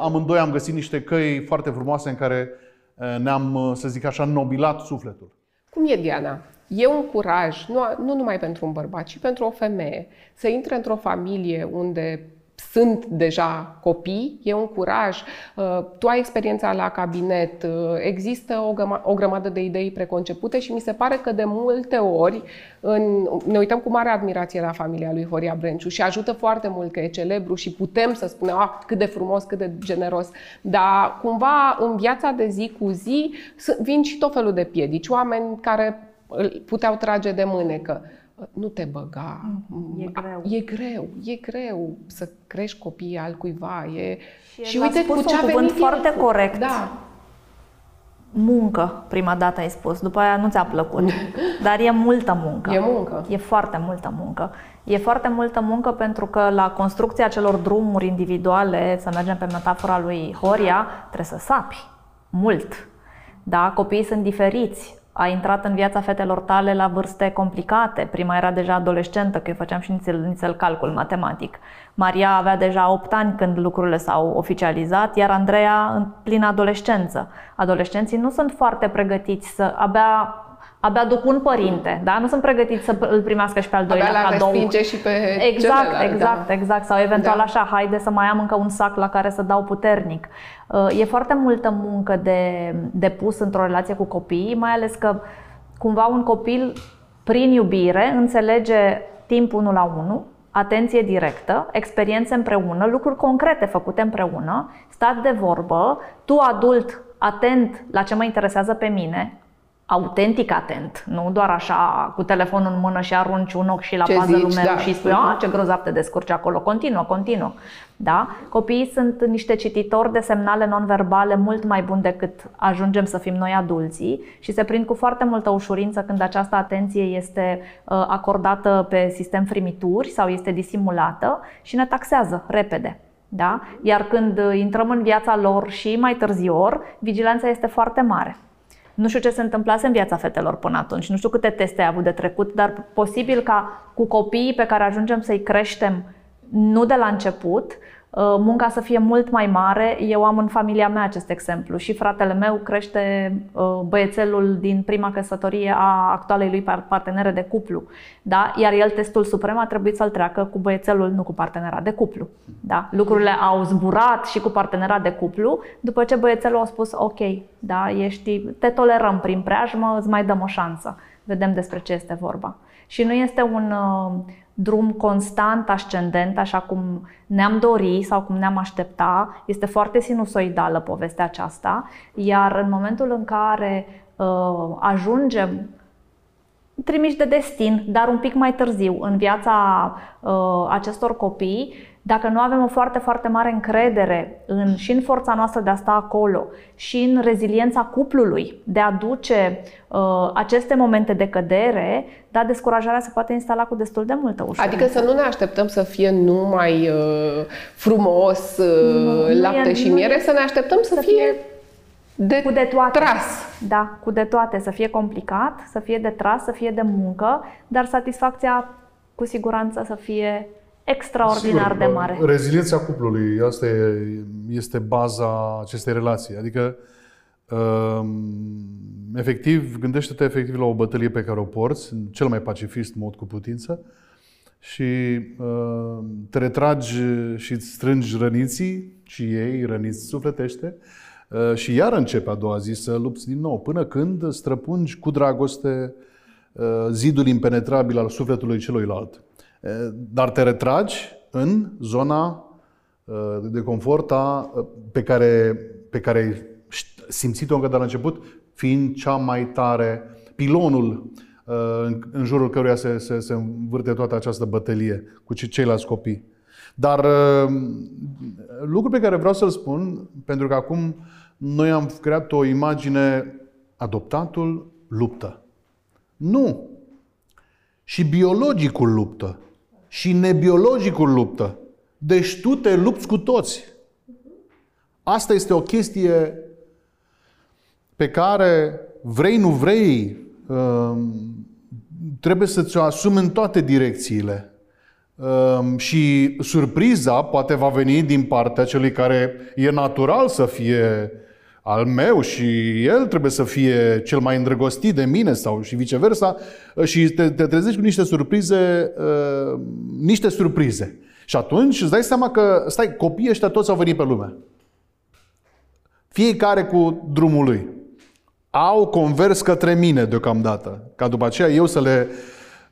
B: amândoi am găsit niște căi foarte frumoase în care Eh, ne-am, eh, să zic așa, nobilat sufletul.
A: Cum e, Diana? E un curaj, nu, nu numai pentru un bărbat, ci pentru o femeie, să intre într-o familie unde sunt deja copii, e un curaj. Uh, tu ai experiența la cabinet, uh, există o, grămadă de idei preconcepute și mi se pare că de multe ori în, ne uităm cu mare admirație la familia lui Horia Brenciu și ajută foarte mult că e celebru și putem să spunem ah, cât de frumos, cât de generos. Dar cumva în viața de zi cu zi vin și tot felul de piedici, oameni care puteau trage de mânecă nu te băga.
C: Mm, e greu.
A: E greu, e greu să crești copiii al cuiva. E...
C: Și, și uite cu ce a venit cuvânt foarte el. corect.
A: Da.
C: Muncă, prima dată ai spus, după aia nu ți-a plăcut. Dar e multă muncă.
A: E muncă.
C: E foarte multă muncă. E foarte multă muncă pentru că la construcția celor drumuri individuale, să mergem pe metafora lui Horia, trebuie să sapi mult. Da, copiii sunt diferiți, a intrat în viața fetelor tale la vârste complicate. Prima era deja adolescentă, că eu făceam și nițel, nițel calcul matematic. Maria avea deja 8 ani când lucrurile s-au oficializat, iar Andreea în plină adolescență. Adolescenții nu sunt foarte pregătiți să abia abia duc un părinte, da? Nu sunt pregătiți să îl primească și pe al doilea
A: abia
C: cadou.
A: și pe
C: Exact,
A: celălalt,
C: exact, da. exact. Sau eventual da. așa, haide să mai am încă un sac la care să dau puternic. Uh, e foarte multă muncă de, de pus într-o relație cu copiii, mai ales că cumva un copil prin iubire, înțelege timp unul la unul, atenție directă, experiențe împreună, lucruri concrete făcute împreună, stat de vorbă, tu adult atent la ce mă interesează pe mine, autentic atent, nu doar așa cu telefonul în mână și arunci un ochi și la
A: Ce
C: puzzle
A: zici,
C: meu
A: da.
C: și spui, a, ce grozav te descurci acolo, continuă, continuă. Da? Copiii sunt niște cititori de semnale non-verbale mult mai buni decât ajungem să fim noi adulții și se prind cu foarte multă ușurință când această atenție este uh, acordată pe sistem frimituri sau este disimulată și ne taxează repede. Da? Iar când uh, intrăm în viața lor și mai târziu, vigilanța este foarte mare. Nu știu ce se întâmplase în viața fetelor până atunci, nu știu câte teste ai avut de trecut, dar posibil ca cu copiii pe care ajungem să-i creștem nu de la început, uh, munca să fie mult mai mare. Eu am în familia mea acest exemplu și fratele meu crește uh, băiețelul din prima căsătorie a actualei lui par- partenere de cuplu. Da? Iar el testul suprem a trebuit să-l treacă cu băiețelul, nu cu partenera de cuplu. Da? Lucrurile au zburat și cu partenera de cuplu după ce băiețelul a spus ok, da, ești, te tolerăm prin preajmă, îți mai dăm o șansă. Vedem despre ce este vorba. Și nu este un uh, drum constant ascendent, așa cum ne-am dori sau cum ne-am aștepta. Este foarte sinusoidală povestea aceasta, iar în momentul în care uh, ajungem trimiși de destin, dar un pic mai târziu în viața uh, acestor copii, dacă nu avem o foarte, foarte mare încredere în, și în forța noastră de a sta acolo și în reziliența cuplului de a duce uh, aceste momente de cădere, da, descurajarea se poate instala cu destul de multă ușurință.
A: Adică să nu ne așteptăm să fie numai uh, frumos uh,
C: Nu,
A: lapte
C: nu e-
A: și
C: nu-
A: miere, să ne așteptăm să,
C: să
A: fie,
C: fie
A: de,
C: cu de toate.
A: tras.
C: Da, cu de toate. Să fie complicat, să fie de tras, să fie de muncă, dar satisfacția cu siguranță să fie extraordinar
B: Sigur,
C: de mare.
B: Reziliența cuplului, asta e, este baza acestei relații. Adică, um, efectiv, gândește-te efectiv la o bătălie pe care o porți, în cel mai pacifist mod cu putință, și uh, te retragi și îți strângi răniții, și ei răniți sufletește, uh, și iar începe a doua zi să lupți din nou, până când străpungi cu dragoste uh, zidul impenetrabil al sufletului celuilalt. Uh, Dar te retragi în zona uh, de confort a, uh, pe care, pe care ai șt- simțit-o încă de la început, fiind cea mai tare, pilonul uh, în, în jurul căruia se, se, se învârte toată această bătălie cu ce- ceilalți copii. Dar uh, lucrul pe care vreau să-l spun, pentru că acum noi am creat o imagine, adoptatul luptă. Nu! Și biologicul luptă. Și nebiologicul luptă. Deci tu te lupți cu toți. Asta este o chestie pe care vrei, nu vrei, um, trebuie să ți-o asumi în toate direcțiile. Um, Și surpriza poate va veni din partea celui care e natural să fie al meu și el trebuie să fie cel mai îndrăgostit de mine sau și viceversa și te, te trezești cu niște surprize, uh, niște surprize. Și atunci îți dai seama că, stai, copiii ăștia toți au venit pe lume. Fiecare cu drumul lui. Au convers către mine deocamdată, ca după aceea eu să le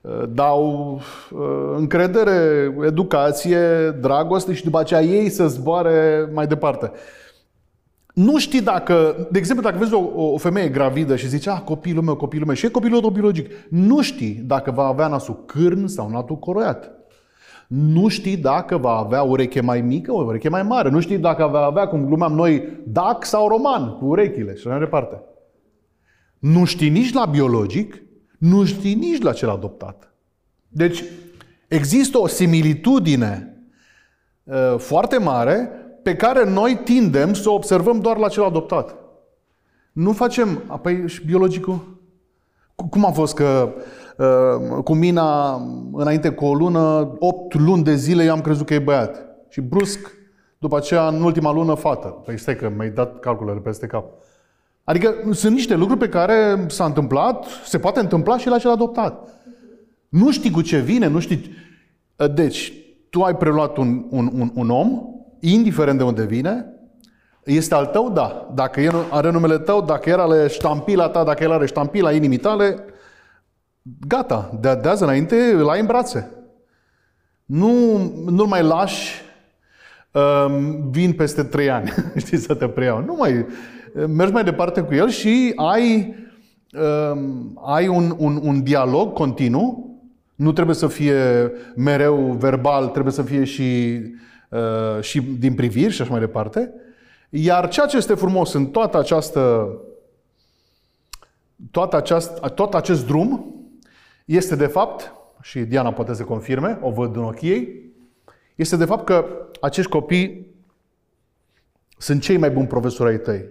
B: uh, dau uh, încredere, educație, dragoste și după aceea ei să zboare mai departe. Nu știi dacă, de exemplu, dacă vezi o, o femeie gravidă și zice, ah, copilul meu, copilul meu, și e copilul tău biologic, nu știi dacă va avea nasul cârn sau nasul coroiat. Nu știi dacă va avea o ureche mai mică, o ureche mai mare. Nu știi dacă va avea, cum glumeam noi, dac sau roman, cu urechile și așa mai departe. Nu știi nici la biologic, nu știi nici la cel adoptat. Deci, există o similitudine uh, foarte mare pe care noi tindem să o observăm doar la cel adoptat. Nu facem, apoi și biologicul. Cu- Cum a fost că uh, cu mina, înainte cu o lună, 8 luni de zile eu am crezut că e băiat. Și brusc, după aceea, în ultima lună, fată. Păi stai că mi-ai dat calculele peste cap. Adică sunt niște lucruri pe care s-a întâmplat, se poate întâmpla și la cel adoptat. Nu știi cu ce vine, nu știi... Deci, tu ai preluat un, un, un, un om, indiferent de unde vine, este al tău, da. Dacă el are numele tău, dacă el are ștampila ta, dacă el are ștampila inimii tale, gata, de, de azi înainte îl ai în brațe. Nu, nu mai lași um, vin peste trei ani, știi, să te preiau. Nu mai, mergi mai departe cu el și ai, um, ai un, un, un dialog continuu. Nu trebuie să fie mereu verbal, trebuie să fie și, uh, și din priviri și așa mai departe. Iar ceea ce este frumos în toată această, toată această, tot acest drum este de fapt, și Diana poate să confirme, o văd în ochii ei, este de fapt că acești copii sunt cei mai buni profesori ai tăi.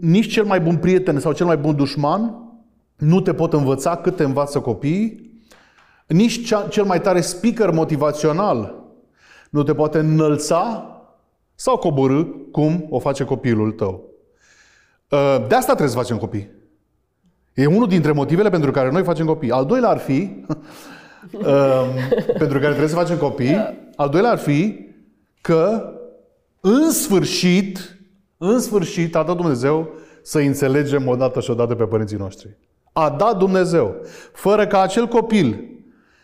B: Nici cel mai bun prieten sau cel mai bun dușman nu te pot învăța cât te învață copiii, nici cel mai tare speaker motivațional nu te poate înălța sau coborâ cum o face copilul tău. Uh, de asta trebuie să facem copii. E unul dintre motivele pentru care noi facem copii. Al doilea ar fi, um, pentru care trebuie să facem copii, al doilea ar fi că în sfârșit, în sfârșit a dat Dumnezeu să înțelegem odată și odată pe părinții noștri. A dat Dumnezeu. Fără ca acel copil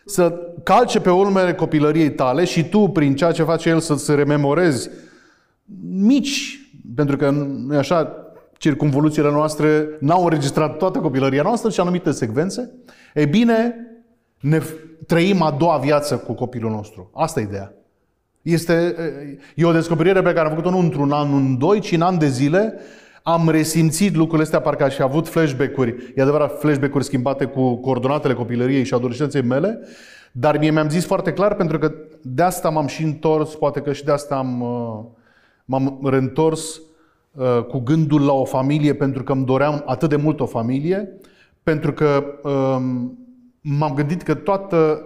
B: să calce pe urmele copilăriei tale și tu, prin ceea ce face el, să-ți rememorezi mici, pentru că nu e așa, circumvoluțiile noastre n-au înregistrat toată copilăria noastră și anumite secvențe, e bine, ne trăim a doua viață cu copilul nostru. Asta e ideea. Este, e o descoperire pe care am făcut-o nu într-un an, în doi, ci în an de zile. Am resimțit lucrurile astea, parcă aș fi avut flashback-uri, e adevărat, flashback-uri schimbate cu coordonatele copilăriei și adolescenței mele, dar mie mi-am zis foarte clar, pentru că de asta m-am și întors, poate că și de asta am, uh, m-am reîntors uh, cu gândul la o familie, pentru că îmi doream atât de mult o familie, pentru că um, m-am gândit că toată,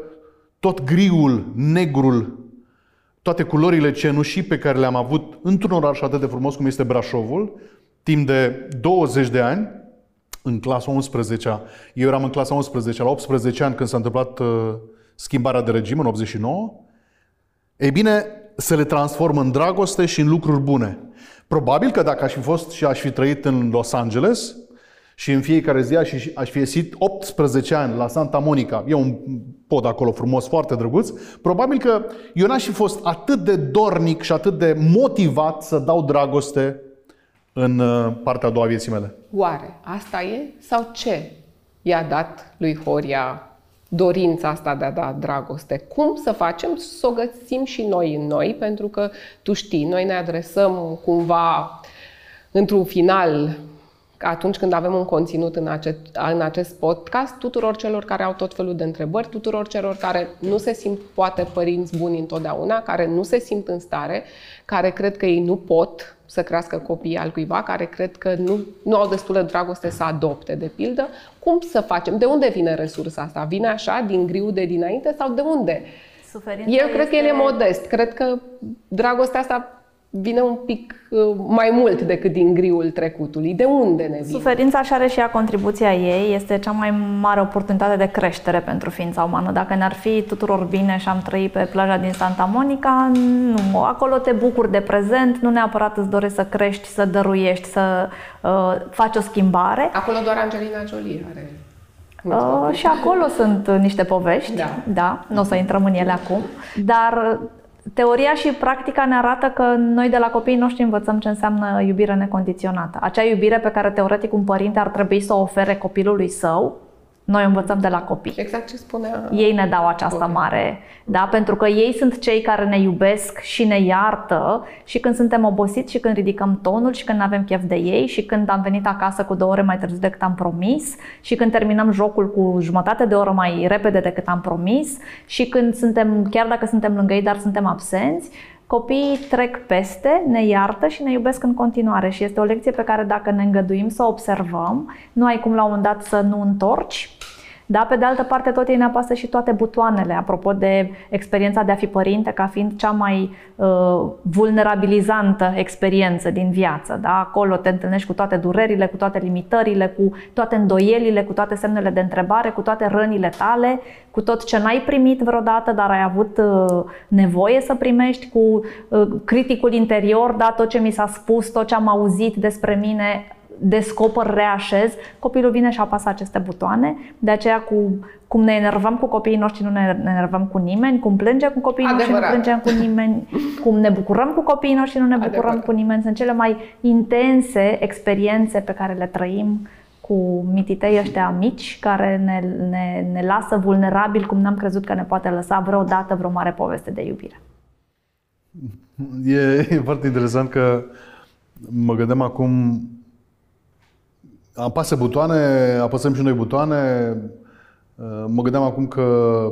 B: tot griul, negrul, toate culorile cenușii pe care le-am avut într-un oraș atât de frumos cum este Brașovul, timp de 20 de ani, în clasa 11 eu eram în clasa 11 la 18 ani când s-a întâmplat uh, schimbarea de regim în 89, ei bine, să le transform în dragoste și în lucruri bune. Probabil că dacă aș fi fost și aș fi trăit în Los Angeles și în fiecare zi aș, aș fi ieșit 18 ani la Santa Monica, e un pod acolo frumos, foarte drăguț, probabil că eu n-aș fi fost atât de dornic și atât de motivat să dau dragoste în uh, partea a doua vieții mele.
A: Oare asta e? Sau ce i-a dat lui Horia dorința asta de a da dragoste. Cum să facem să o găsim și noi în noi, pentru că tu știi, noi ne adresăm cumva într-un final atunci când avem un conținut în acest, în acest podcast, tuturor celor care au tot felul de întrebări, tuturor celor care nu se simt poate părinți buni întotdeauna, care nu se simt în stare, care cred că ei nu pot să crească copii al cuiva, care cred că nu, nu au destulă dragoste să adopte, de pildă. Cum să facem? De unde vine resursa asta? Vine așa, din griu de dinainte sau de unde? Suferința Eu cred este... că el e modest. Cred că dragostea asta vine un pic uh, mai mult decât din griul trecutului. De unde ne vine?
C: Suferința și are și ea contribuția ei. Este cea mai mare oportunitate de creștere pentru ființa umană. Dacă ne-ar fi tuturor bine și am trăit pe plaja din Santa Monica, nu. Acolo te bucuri de prezent, nu neapărat îți dorești să crești, să dăruiești, să uh, faci o schimbare.
A: Acolo doar Angelina Jolie are
C: Uh, și acolo sunt niște povești, da. da, nu o să intrăm în ele acum, dar Teoria și practica ne arată că noi de la copiii noștri învățăm ce înseamnă iubire necondiționată. Acea iubire pe care teoretic un părinte ar trebui să o ofere copilului său, noi învățăm de la copii.
A: Exact ce spunea.
C: Ei ne dau această okay. mare, da, pentru că ei sunt cei care ne iubesc și ne iartă și când suntem obosiți și când ridicăm tonul și când nu avem chef de ei și când am venit acasă cu două ore mai târziu decât am promis și când terminăm jocul cu jumătate de oră mai repede decât am promis și când suntem, chiar dacă suntem lângă ei, dar suntem absenți, Copiii trec peste, ne iartă și ne iubesc în continuare și este o lecție pe care dacă ne îngăduim să observăm, nu ai cum la un moment dat să nu întorci da, pe de altă parte, tot ei ne apasă și toate butoanele, apropo de experiența de a fi părinte, ca fiind cea mai uh, vulnerabilizantă experiență din viață. Da? Acolo te întâlnești cu toate durerile, cu toate limitările, cu toate îndoielile, cu toate semnele de întrebare, cu toate rănile tale, cu tot ce n-ai primit vreodată, dar ai avut uh, nevoie să primești, cu uh, criticul interior, da, tot ce mi s-a spus, tot ce am auzit despre mine, descoper, reașez, copilul vine și apasă aceste butoane. De aceea, cu, cum ne enervăm cu copiii noștri, nu ne enervăm cu nimeni, cum plângem cu copiii Adevărat. noștri, nu plângem cu nimeni, cum ne bucurăm cu copiii noștri, nu ne bucurăm Adevărat. cu nimeni. Sunt cele mai intense experiențe pe care le trăim cu mititei ăștia mici, care ne, ne, ne lasă vulnerabili cum n-am crezut că ne poate lăsa vreodată vreo mare poveste de iubire.
B: E, e foarte interesant că mă gândeam acum, apasă butoane, apăsăm și noi butoane, mă gândeam acum că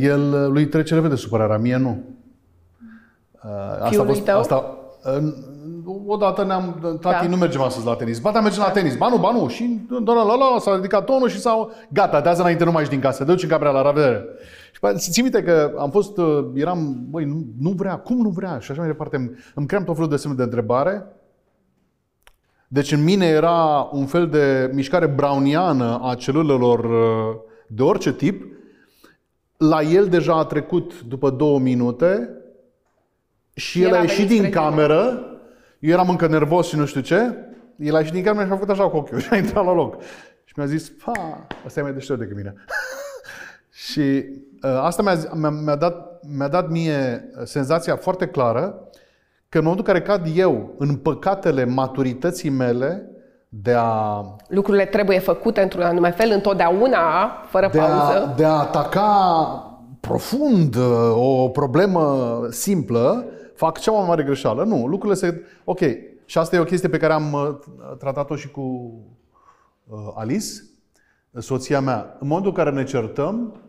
B: el, lui trece repede supărarea, mie nu.
A: Asta a fost, asta,
B: odată ne-am, tati, da. nu mergem astăzi la tenis. Ba, da, mergem la tenis. Ba nu, ba nu. Și la, la, la, s-a ridicat tonul și s-a... Gata, de azi înainte nu mai ești din casă. Duci în camera la revedere. Și ții minte că am fost, uh, eram, băi, nu, nu vrea, cum nu vrea? Și așa mai departe. Îmi cream tot felul de semne de întrebare. Deci în mine era un fel de mișcare browniană a celulelor uh, de orice tip. La el deja a trecut după două minute și el, el a ieșit din cameră eu eram încă nervos și nu știu ce. El a ieșit din cameră și a făcut așa cu ochiul și a intrat la loc. Și mi-a zis, pa, ăsta e mai deștept decât mine. și uh, asta mi-a, mi-a, mi-a, dat, mi-a dat mie senzația foarte clară că în momentul în care cad eu în păcatele maturității mele, de a...
A: Lucrurile trebuie făcute într-un anume fel, întotdeauna, fără
B: de
A: pauză.
B: A, de a ataca profund uh, o problemă simplă, fac cea mai mare greșeală. Nu, lucrurile se... Ok, și asta e o chestie pe care am uh, tratat-o și cu uh, Alice, soția mea. În momentul în care ne certăm,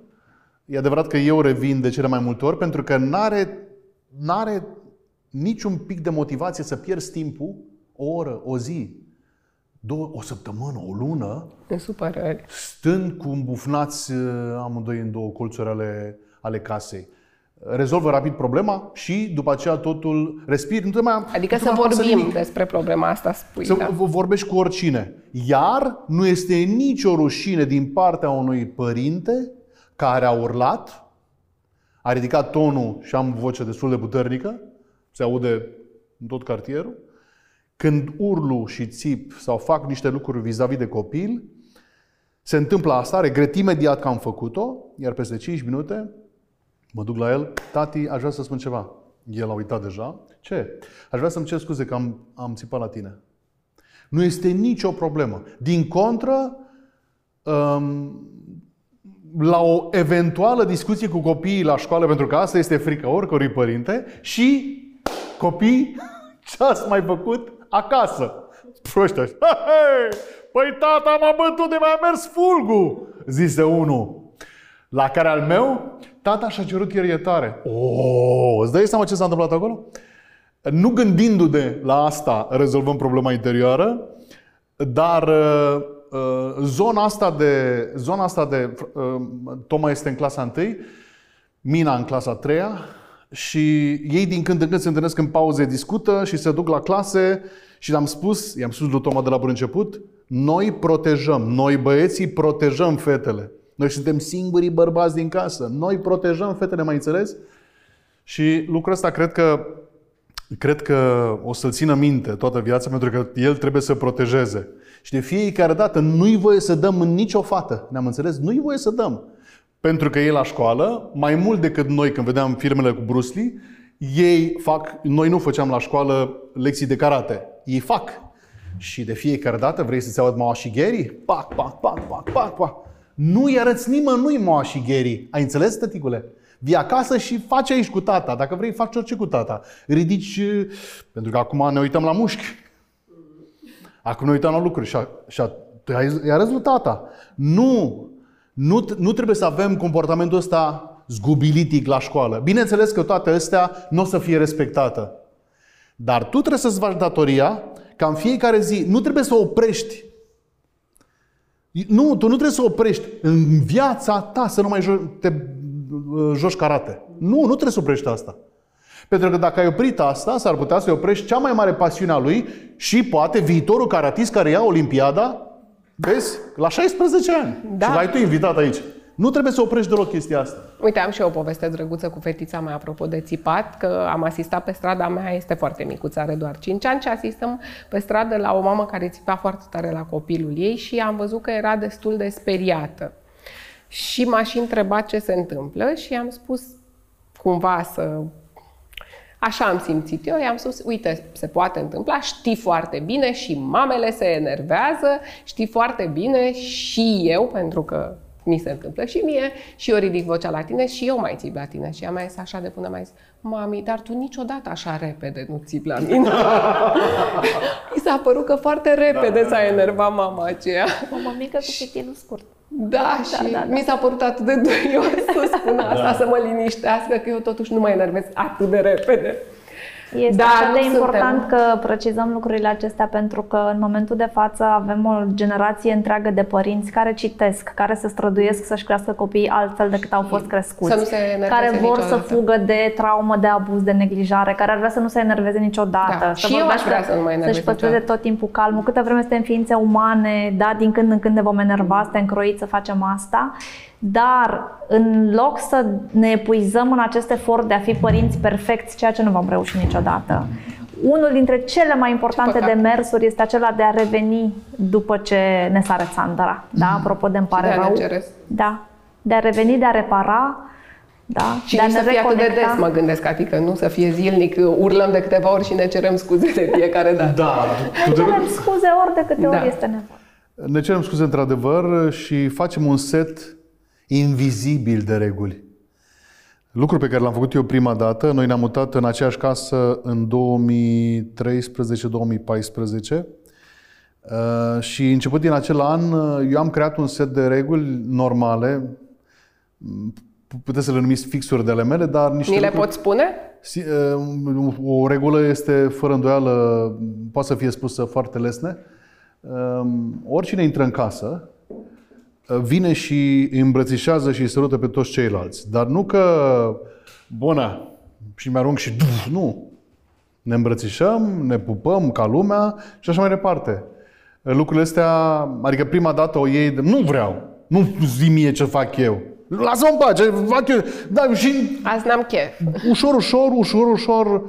B: e adevărat că eu revin de cele mai multe ori, pentru că n-are, n-are niciun pic de motivație să pierzi timpul, o oră, o zi, două, o săptămână, o lună,
A: de supărări.
B: stând cu îmbufnați uh, amândoi în două colțuri ale, ale casei rezolvă rapid problema și după aceea totul respiri. Nu mai,
A: adică nu să vorbim nimic. despre problema asta, spui.
B: Să da. vorbești cu oricine. Iar nu este nicio rușine din partea unui părinte care a urlat, a ridicat tonul și am voce destul de puternică, se aude în tot cartierul, când urlu și țip sau fac niște lucruri vis-a-vis de copil, se întâmplă asta, regret imediat că am făcut-o, iar peste 5 minute Mă duc la el, tati, aș vrea să spun ceva. El a uitat deja. Ce? Aș vrea să-mi cer scuze că am, am țipat la tine. Nu este nicio problemă. Din contră, um, la o eventuală discuție cu copiii la școală, pentru că asta este frica oricărui părinte, și copii, ce ați mai făcut acasă? Proști Păi tata m-a bătut de mai mers fulgul, zise unul. La care al meu, tata și-a cerut iertare. Oh, îți dai seama ce s-a întâmplat acolo? Nu gândindu-ne la asta rezolvăm problema interioară, dar uh, uh, zona asta de, zona asta de uh, Toma este în clasa 1, Mina în clasa 3 și ei din când în când se întâlnesc în pauze, discută și se duc la clase și le-am spus, i-am spus lui Toma de la bun început, noi protejăm, noi băieții protejăm fetele. Noi suntem singurii bărbați din casă. Noi protejăm fetele, mai înțeles? Și lucrul ăsta cred că, cred că o să-l țină minte toată viața, pentru că el trebuie să protejeze. Și de fiecare dată nu-i voie să dăm în nicio fată. Ne-am înțeles? Nu-i voie să dăm. Pentru că ei la școală, mai mult decât noi când vedeam firmele cu Bruce Lee, ei fac, noi nu făceam la școală lecții de karate. Ei fac. Și de fiecare dată vrei să-ți aud maua și Gary? Pac, pac, pac, pac, pac, pac. Nu-i arăți nimănui moa și Gary. Ai înțeles, tăticule? Vii acasă și faci aici cu tata. Dacă vrei, faci orice cu tata. Ridici... Pentru că acum ne uităm la mușchi. Acum ne uităm la lucruri și, a, și a, i arăți lui tata. Nu! Nu, nu trebuie să avem comportamentul ăsta zgubilitic la școală. Bineînțeles că toate astea nu o să fie respectată. Dar tu trebuie să-ți faci datoria ca în fiecare zi, nu trebuie să oprești nu, tu nu trebuie să oprești în viața ta să nu mai jo- te uh, joci karate. Nu, nu trebuie să oprești asta. Pentru că dacă ai oprit asta, s-ar putea să oprești cea mai mare pasiune a lui și poate viitorul karatist care ia Olimpiada, vezi, la 16 ani. Da. Și l-ai tu invitat aici. Nu trebuie să oprești deloc chestia asta.
A: Uite, am și eu o poveste drăguță cu fetița mea apropo de țipat, că am asistat pe strada mea, este foarte micuță, are doar 5 ani și asistăm pe stradă la o mamă care țipa foarte tare la copilul ei și am văzut că era destul de speriată. Și m-a și întrebat ce se întâmplă și am spus cumva să Așa am simțit eu, i-am spus, uite, se poate întâmpla, știi foarte bine și mamele se enervează, știi foarte bine și eu, pentru că mi se întâmplă și mie, și eu ridic vocea la tine și eu mai țip la tine. Și ea mai este așa de până mai zis, mami, dar tu niciodată așa repede nu țipi la mine. Mi s-a părut că foarte repede da, s-a enervat mama aceea.
C: Mama mică cu pitilul scurt.
A: Da, da, și da, da, mi s-a părut atât de duios să spun asta, da. să mă liniștească, că eu totuși nu mă enervez atât de repede.
C: Este Dar atât de important suntem. că precizăm lucrurile acestea pentru că în momentul de față avem o generație întreagă de părinți care citesc, care se străduiesc să-și crească copiii altfel decât au fost crescuți,
A: să nu se
C: care vor
A: niciodată.
C: să fugă de traumă, de abuz, de neglijare, care ar vrea să nu se enerveze niciodată,
A: da.
C: să
A: și eu aș vrea să nu mai
C: să-și păstreze tot timpul calmul. Câte vreme suntem ființe umane, da, din când în când ne vom enerva, suntem croiți să facem asta dar în loc să ne epuizăm în acest efort de a fi părinți perfecți, ceea ce nu vom reuși niciodată, unul dintre cele mai importante demersuri este acela de a reveni după ce ne sare țandăra. Da? Mm. Apropo de îmi pare
A: de
C: rău.
A: Da.
C: De a reveni, de a repara, da?
A: Și
C: de a
A: ne să fie atât de des, mă gândesc, adică nu să fie zilnic, urlăm de câteva ori și ne cerem scuze de fiecare dată.
B: Da.
C: Ne cerem scuze ori de câte da. ori este nevoie.
B: Ne cerem scuze într-adevăr și facem un set invizibil de reguli. Lucru pe care l-am făcut eu prima dată, noi ne-am mutat în aceeași casă în 2013-2014 uh, și început din acel an eu am creat un set de reguli normale, puteți să le numiți fixuri de ale mele, dar niște
A: Ni le pot spune?
B: Uh, o regulă este fără îndoială, poate să fie spusă foarte lesne. Um, oricine intră în casă, vine și îi îmbrățișează și îi sărută pe toți ceilalți. Dar nu că, bună, și mi-arunc și duf, nu. Ne îmbrățișăm, ne pupăm ca lumea și așa mai departe. Lucrurile astea, adică prima dată o iei, de, nu vreau, nu zi mie ce fac eu. Lasă-mă în pace, fac eu. Da, și
A: Azi n-am chef.
B: Ușor, ușor, ușor, ușor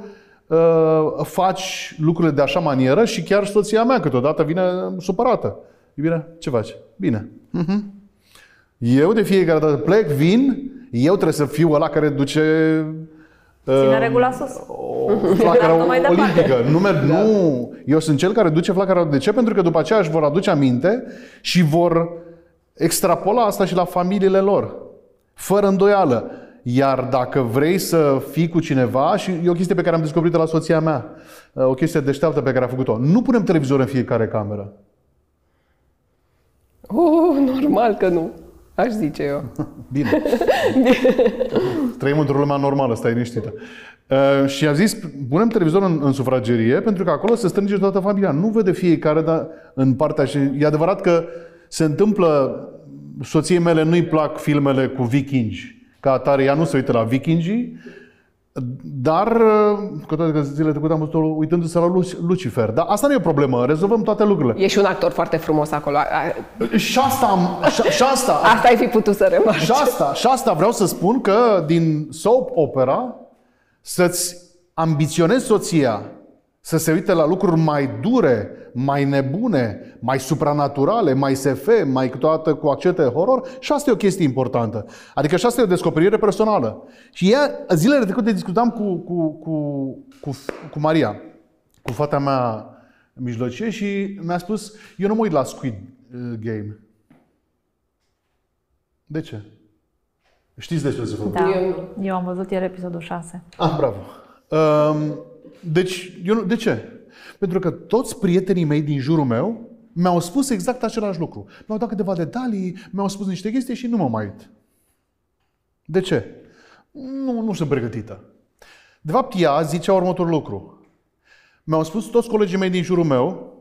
B: uh, faci lucrurile de așa manieră și chiar soția mea câteodată vine supărată. Iubirea, ce faci? Bine. Uh-huh. Eu de fiecare dată plec, vin, eu trebuie să fiu ăla care duce
C: Ține uh, regula sus.
B: O flacără olimpică. Nu, merg, da. nu. Eu sunt cel care duce flacăra. De ce? Pentru că după aceea își vor aduce aminte și vor extrapola asta și la familiile lor. Fără îndoială. Iar dacă vrei să fii cu cineva, și e o chestie pe care am descoperit-o la soția mea, uh, o chestie deșteaptă pe care a făcut-o, nu punem televizor în fiecare cameră.
A: Oh, normal că nu. Aș zice eu.
B: Bine. Trăim într-o lume normală, stai liniștită. Uh, și a zis, punem televizor în, în sufragerie, pentru că acolo se strânge toată familia. Nu vede fiecare, dar în partea și... E adevărat că se întâmplă, soției mele nu-i plac filmele cu vikingi. Ca atare, ea nu se uită la vikingii, dar, cu toate că zilele trecute am văzut-o uitându-se la Lucifer. Dar asta nu e o problemă, rezolvăm toate lucrurile.
A: E și un actor foarte frumos acolo.
B: Și asta, am, și, și asta,
A: asta ai fi putut să remarci.
B: Și asta, și asta vreau să spun că din soap opera să-ți ambiționezi soția să se uite la lucruri mai dure, mai nebune, mai supranaturale, mai SF, mai câteodată cu accente horror și asta e o chestie importantă. Adică și asta e o descoperire personală. Și ea, zilele trecute discutam cu, cu, cu, cu, cu Maria, cu fata mea mijlocie și mi-a spus, eu nu mă uit la Squid uh, Game. De ce? Știți despre ce
C: Da, eu, eu am văzut ieri episodul 6.
B: Ah, bravo. Um, deci, eu, de ce? Pentru că toți prietenii mei din jurul meu mi-au spus exact același lucru. Mi-au dat câteva detalii, mi-au spus niște chestii și nu mă mai uit. De ce? Nu, nu sunt pregătită. De fapt, ea zicea următorul lucru. Mi-au spus toți colegii mei din jurul meu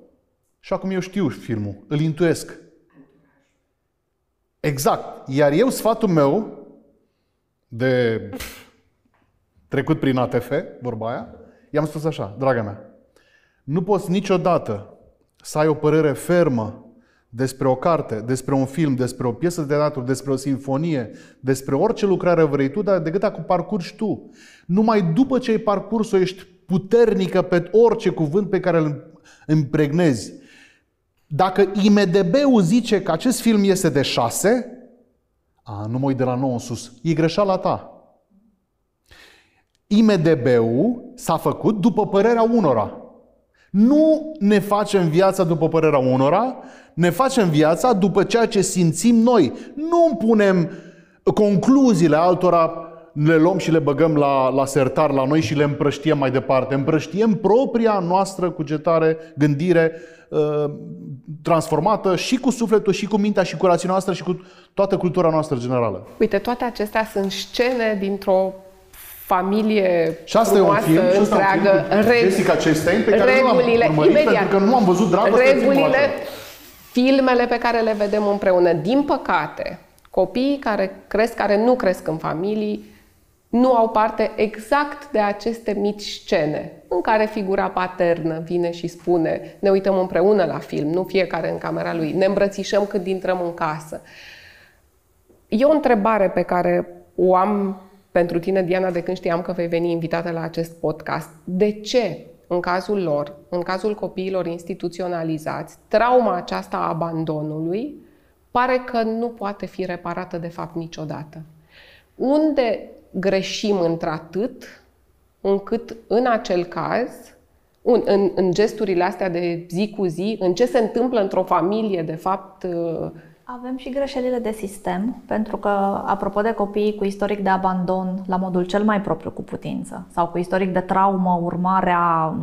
B: și acum eu știu filmul, îl intuiesc. Exact. Iar eu, sfatul meu de trecut prin ATF, vorba aia, i-am spus așa, draga mea, nu poți niciodată să ai o părere fermă despre o carte, despre un film, despre o piesă de teatru, despre o sinfonie, despre orice lucrare vrei tu, dar decât dacă parcurgi tu. Numai după ce ai parcurs-o ești puternică pe orice cuvânt pe care îl împregnezi. Dacă IMDB-ul zice că acest film este de șase, a, nu mă de la nou în sus. E greșeala ta. IMDB-ul s-a făcut după părerea unora. Nu ne facem viața după părerea unora, ne facem viața după ceea ce simțim noi. Nu punem concluziile altora, le luăm și le băgăm la, la sertar la noi și le împrăștiem mai departe. Împrăștiem propria noastră cugetare, gândire uh, transformată și cu sufletul, și cu mintea, și cu rațiunea noastră, și cu toată cultura noastră generală.
A: Uite, toate acestea sunt scene dintr-o familie
B: și asta e un film, și asta întreagă, un film Jessica Chastain, pe care regulile, nu l-am urmărit, imediat, pentru că nu am văzut dragoste
A: regulile, filmele pe care le vedem împreună. Din păcate, copiii care cresc, care nu cresc în familii, nu au parte exact de aceste mici scene în care figura paternă vine și spune ne uităm împreună la film, nu fiecare în camera lui, ne îmbrățișăm când intrăm în casă. E o întrebare pe care o am pentru tine, Diana, de când știam că vei veni invitată la acest podcast. De ce, în cazul lor, în cazul copiilor instituționalizați, trauma aceasta a abandonului pare că nu poate fi reparată de fapt niciodată? Unde greșim într-atât încât în acel caz, în, în, în gesturile astea de zi cu zi, în ce se întâmplă într-o familie, de fapt,
C: avem și greșelile de sistem, pentru că, apropo de copiii cu istoric de abandon la modul cel mai propriu cu putință, sau cu istoric de traumă, urmarea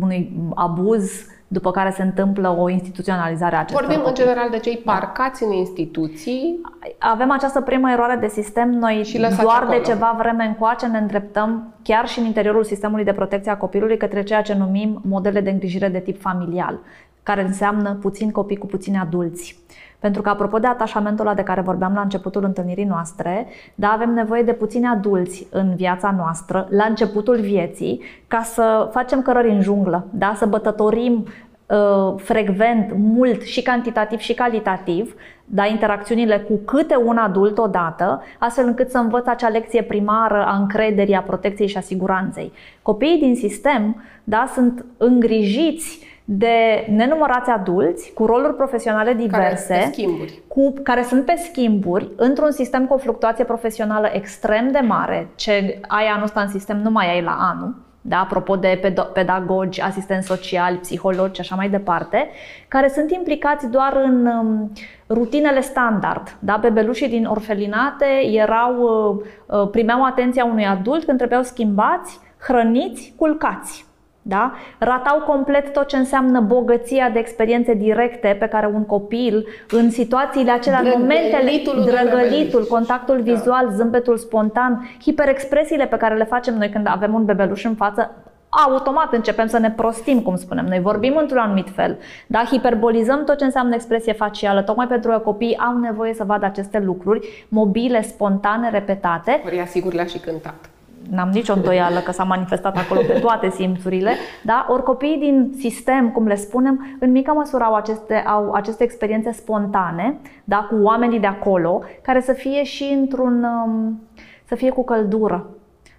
C: unui abuz, după care se întâmplă o instituționalizare a acestor
A: Vorbim
C: copii.
A: în general de cei parcați în instituții.
C: Avem această primă eroare de sistem. Noi și doar acolo. de ceva vreme încoace ne îndreptăm chiar și în interiorul sistemului de protecție a copilului către ceea ce numim modele de îngrijire de tip familial, care înseamnă puțin copii cu puțini adulți. Pentru că, apropo de atașamentul ăla de care vorbeam la începutul întâlnirii noastre, da, avem nevoie de puțini adulți în viața noastră, la începutul vieții, ca să facem cărări în junglă, da, să bătătorim uh, frecvent, mult și cantitativ și calitativ, da, interacțiunile cu câte un adult odată, astfel încât să învăț acea lecție primară a încrederii, a protecției și a siguranței. Copiii din sistem da, sunt îngrijiți de nenumărați adulți cu roluri profesionale diverse,
A: care, schimburi.
C: Cu, care sunt pe schimburi, într-un sistem cu o fluctuație profesională extrem de mare, ce ai anul ăsta în sistem nu mai ai la anul, da? apropo de pedagogi, asistenți sociali, psihologi și așa mai departe, care sunt implicați doar în um, rutinele standard. Da? Bebelușii din orfelinate erau, uh, uh, primeau atenția unui adult când trebuiau schimbați, hrăniți, culcați. Da? Ratau complet tot ce înseamnă bogăția de experiențe directe pe care un copil, în situațiile acelea, Drăg- momentele, drăgălitul, contactul da. vizual, da. zâmbetul spontan, hiperexpresiile pe care le facem noi când avem un bebeluș în față, automat începem să ne prostim, cum spunem. Noi vorbim într-un anumit fel, da? hiperbolizăm tot ce înseamnă expresie facială, tocmai pentru că copiii au nevoie să vadă aceste lucruri mobile, spontane, repetate.
A: Ori asigur le-a și cântat
C: n-am nicio îndoială că s-a manifestat acolo pe toate simțurile, da? ori copiii din sistem, cum le spunem, în mică măsură au aceste, au aceste experiențe spontane, da? cu oamenii de acolo, care să fie și într-un, um, să fie cu căldură,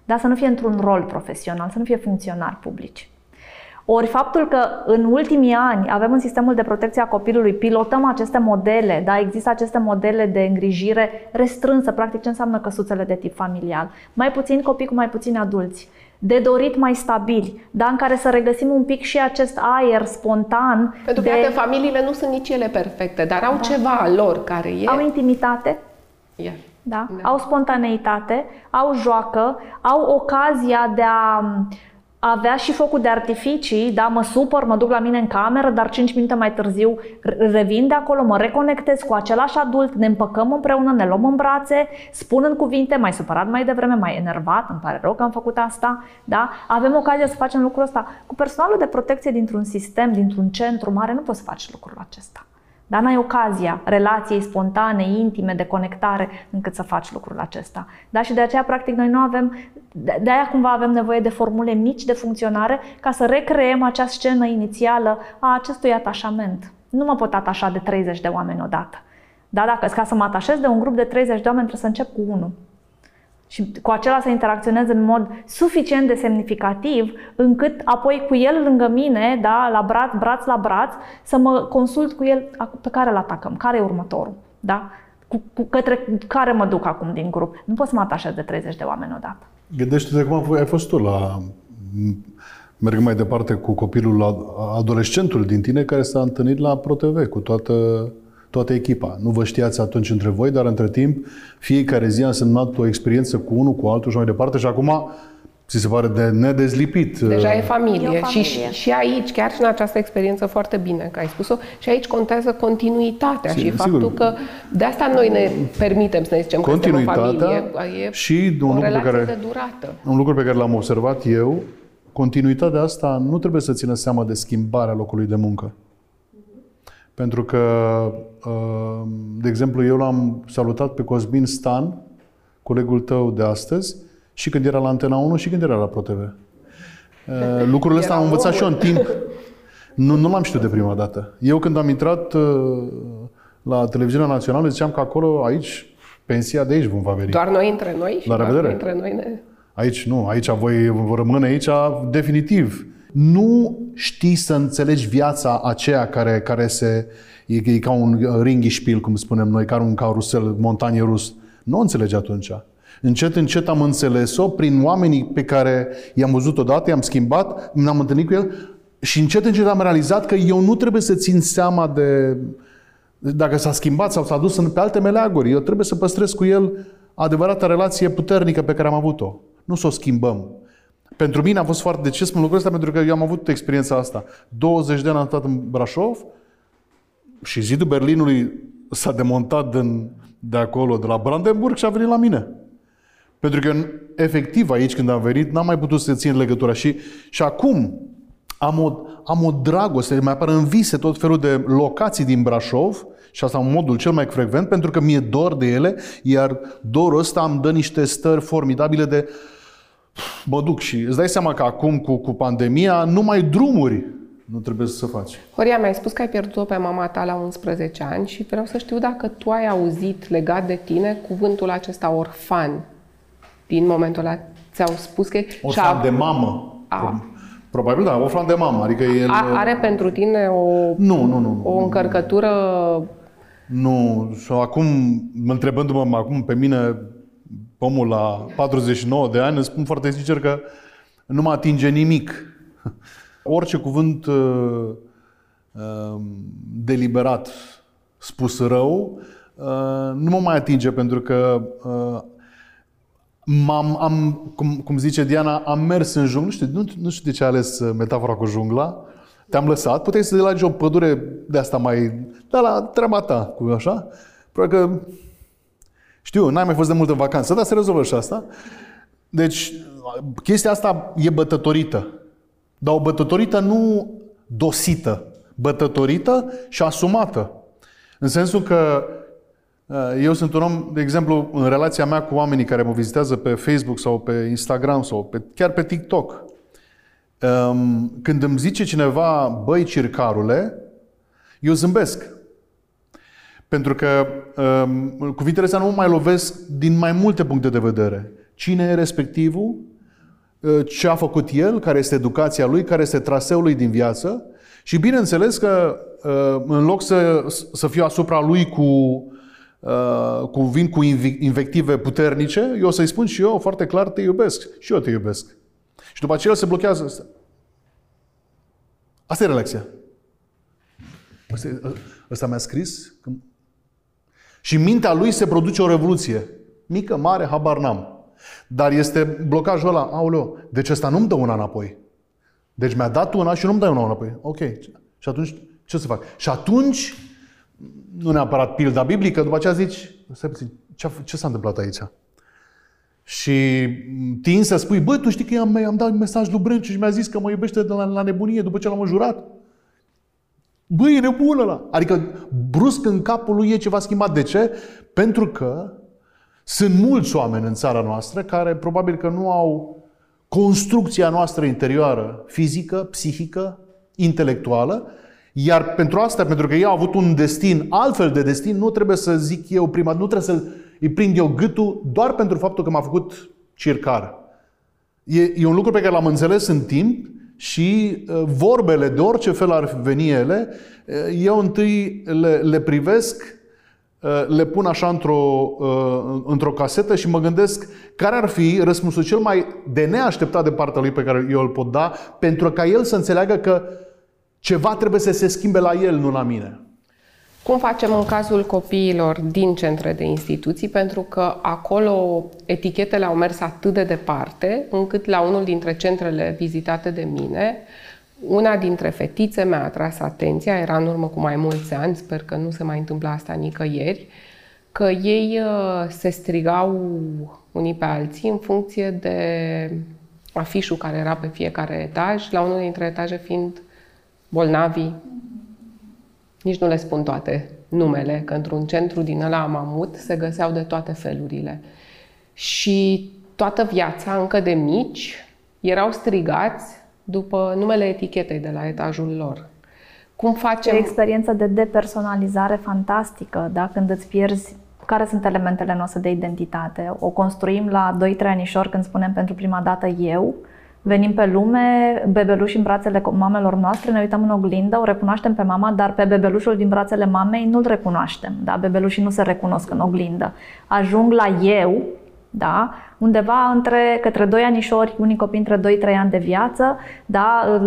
C: da? să nu fie într-un rol profesional, să nu fie funcționari publici. Ori faptul că în ultimii ani avem în sistemul de protecție a copilului, pilotăm aceste modele, da, există aceste modele de îngrijire restrânsă, practic ce înseamnă căsuțele de tip familial. Mai puțin copii cu mai puțini adulți de dorit mai stabili, da, în care să regăsim un pic și acest aer spontan.
A: Pentru
C: de...
A: că de... familiile nu sunt nici ele perfecte, dar au da. ceva al lor care e...
C: Au intimitate,
A: yeah.
C: da? da? au spontaneitate, au joacă, au ocazia de a avea și focul de artificii, da, mă supăr, mă duc la mine în cameră, dar 5 minute mai târziu revin de acolo, mă reconectez cu același adult, ne împăcăm împreună, ne luăm în brațe, spun în cuvinte, mai supărat mai devreme, mai enervat, îmi pare rău că am făcut asta, da? Avem ocazia să facem lucrul ăsta. Cu personalul de protecție dintr-un sistem, dintr-un centru mare, nu poți să faci lucrul acesta. Dar n-ai ocazia relației spontane, intime, de conectare, încât să faci lucrul acesta. Da? Și de aceea, practic, noi nu avem, de aia cumva avem nevoie de formule mici de funcționare ca să recreăm acea scenă inițială a acestui atașament. nu mă pot atașa de 30 de oameni odată. Da, dacă ca să mă atașez de un grup de 30 de oameni, trebuie să încep cu unul. Și cu acela să interacționez în mod suficient de semnificativ, încât apoi cu el lângă mine, da, la braț, braț la braț, să mă consult cu el pe care îl atacăm, care e următorul. Da? Cu, cu, către care mă duc acum din grup. Nu pot să mă atașez de 30 de oameni odată.
B: Gândește-te cum ai fost tu la merg mai departe cu copilul adolescentul din tine care s-a întâlnit la ProTV cu toată, toată echipa. Nu vă știați atunci între voi, dar între timp fiecare zi a însemnat o experiență cu unul, cu altul și mai departe și acum ți se pare de nedezlipit.
A: Deja e familie. E familie. Și, și aici, chiar și în această experiență foarte bine că ai spus-o, și aici contează continuitatea Sim, și faptul sigur. că de asta noi ne permitem să ne zicem că suntem o familie. E
B: și un
A: o
B: lucru pe care,
A: de durată.
B: Un lucru pe care l-am observat eu, continuitatea asta nu trebuie să țină seama de schimbarea locului de muncă. Pentru că, uh, de exemplu, eu l-am salutat pe Cosmin Stan, colegul tău de astăzi, și când era la Antena 1 și când era la ProTV. Uh, lucrul ăsta am învățat și eu în timp. Nu, nu l-am știut de prima dată. Eu când am intrat uh, la televiziunea națională, ziceam că acolo, aici, pensia de aici vom va veni.
A: Doar noi între noi?
B: Și la revedere.
A: Între noi ne...
B: Aici nu, aici voi vă rămâne aici definitiv. Nu știi să înțelegi viața aceea care, care se, e, e ca un ringișpil, cum spunem noi, ca un carusel montanie rus. Nu o înțelegi atunci. Încet, încet am înțeles-o prin oamenii pe care i-am văzut odată, i-am schimbat, ne-am întâlnit cu el și încet, încet am realizat că eu nu trebuie să țin seama de dacă s-a schimbat sau s-a dus pe alte meleaguri. Eu trebuie să păstrez cu el adevărata relație puternică pe care am avut-o. Nu să o schimbăm. Pentru mine a fost foarte... De ce spun lucrul ăsta? Pentru că eu am avut experiența asta. 20 de ani am stat în Brașov și zidul Berlinului s-a demontat din, de acolo, de la Brandenburg și a venit la mine. Pentru că, efectiv, aici când am venit, n-am mai putut să țin legătura. Și, și acum am o, am o dragoste, mai apar în vise tot felul de locații din Brașov, și asta în modul cel mai frecvent, pentru că mi-e dor de ele, iar dorul ăsta îmi dă niște stări formidabile de mă duc și îți dai seama că acum cu, cu pandemia numai drumuri nu trebuie să faci.
A: Horia, mi-ai spus că ai pierdut-o pe mama ta la 11 ani și vreau să știu dacă tu ai auzit legat de tine cuvântul acesta orfan din momentul ăla. Ți-au spus că...
B: Orfan a... de mamă. A. Probabil da, orfan de mamă. Adică el...
A: A, are pentru tine o,
B: nu, nu, nu,
A: o încărcătură
B: nu, și acum, întrebându-mă acum pe mine, omul la 49 de ani, îmi spun foarte sincer că nu mă atinge nimic. Orice cuvânt uh, uh, deliberat spus rău, uh, nu mă mai atinge pentru că uh, m-am, am, cum, cum zice Diana, am mers în jungla. Nu știu, nu, nu știu de ce a ales uh, metafora cu jungla. Te-am lăsat, puteai să lagi o pădure de asta mai... Da, la treaba ta, cu așa. Probabil că... Știu, n-ai mai fost de mult în vacanță, dar se rezolvă și asta. Deci, chestia asta e bătătorită. Dar o bătătorită nu dosită. Bătătorită și asumată. În sensul că uh, eu sunt un om, de exemplu, în relația mea cu oamenii care mă vizitează pe Facebook sau pe Instagram sau pe, chiar pe TikTok. Ehm, când îmi zice cineva, băi, circarule, eu zâmbesc. Pentru că um, cuvintele astea nu mă mai lovesc din mai multe puncte de vedere. Cine e respectivul? Uh, ce a făcut el? Care este educația lui? Care este traseul lui din viață? Și bineînțeles că uh, în loc să, să fiu asupra lui cu, uh, cu vin cu invective puternice, eu o să-i spun și eu foarte clar, te iubesc. Și eu te iubesc. Și după aceea se blochează asta. Asta e relația. Asta, asta mi-a scris. Și în mintea lui se produce o revoluție. Mică, mare, habar n-am. Dar este blocajul ăla. Aoleo, deci ăsta nu-mi dă una înapoi. Deci mi-a dat una și nu-mi dai una înapoi. Ok. Și atunci, ce să fac? Și atunci, nu neapărat pilda biblică, după aceea zici, ce, ce s-a întâmplat aici? Și tin să spui, băi, tu știi că i-am, i-am dat mesaj lui Brenciu și mi-a zis că mă iubește de la, la nebunie după ce l-am jurat. Băi, e nebună la. Adică brusc în capul lui e ceva schimbat. De ce? Pentru că sunt mulți oameni în țara noastră care probabil că nu au construcția noastră interioară, fizică, psihică, intelectuală, Iar pentru asta, pentru că ei au avut un destin, altfel de destin, nu trebuie să zic eu prima, nu trebuie să îi prind eu gâtul doar pentru faptul că m-a făcut circar. E, e un lucru pe care l-am înțeles în timp și uh, vorbele, de orice fel ar veni ele, uh, eu întâi le, le privesc, uh, le pun așa într-o, într-o casetă și mă gândesc care ar fi răspunsul cel mai de neașteptat de partea lui pe care eu îl pot da, pentru ca el să înțeleagă că ceva trebuie să se schimbe la el, nu la mine.
A: Cum facem în cazul copiilor din centre de instituții? Pentru că acolo etichetele au mers atât de departe, încât la unul dintre centrele vizitate de mine, una dintre fetițe mi-a atras atenția, era în urmă cu mai mulți ani, sper că nu se mai întâmplă asta nicăieri, că ei uh, se strigau unii pe alții în funcție de afișul care era pe fiecare etaj, la unul dintre etaje fiind bolnavii, nici nu le spun toate numele, că într-un centru din ăla mamut se găseau de toate felurile. Și toată viața, încă de mici, erau strigați după numele etichetei de la etajul lor. Cum facem...
C: O experiență de depersonalizare fantastică, da? când îți pierzi care sunt elementele noastre de identitate. O construim la 2-3 anișori când spunem pentru prima dată eu, Venim pe lume, bebeluși în brațele mamelor noastre, ne uităm în oglindă, o recunoaștem pe mama, dar pe bebelușul din brațele mamei nu-l recunoaștem. Da? Bebelușii nu se recunosc în oglindă. Ajung la eu, da? undeva între, către 2 anișori, unii copii între 2-3 ani de viață, da?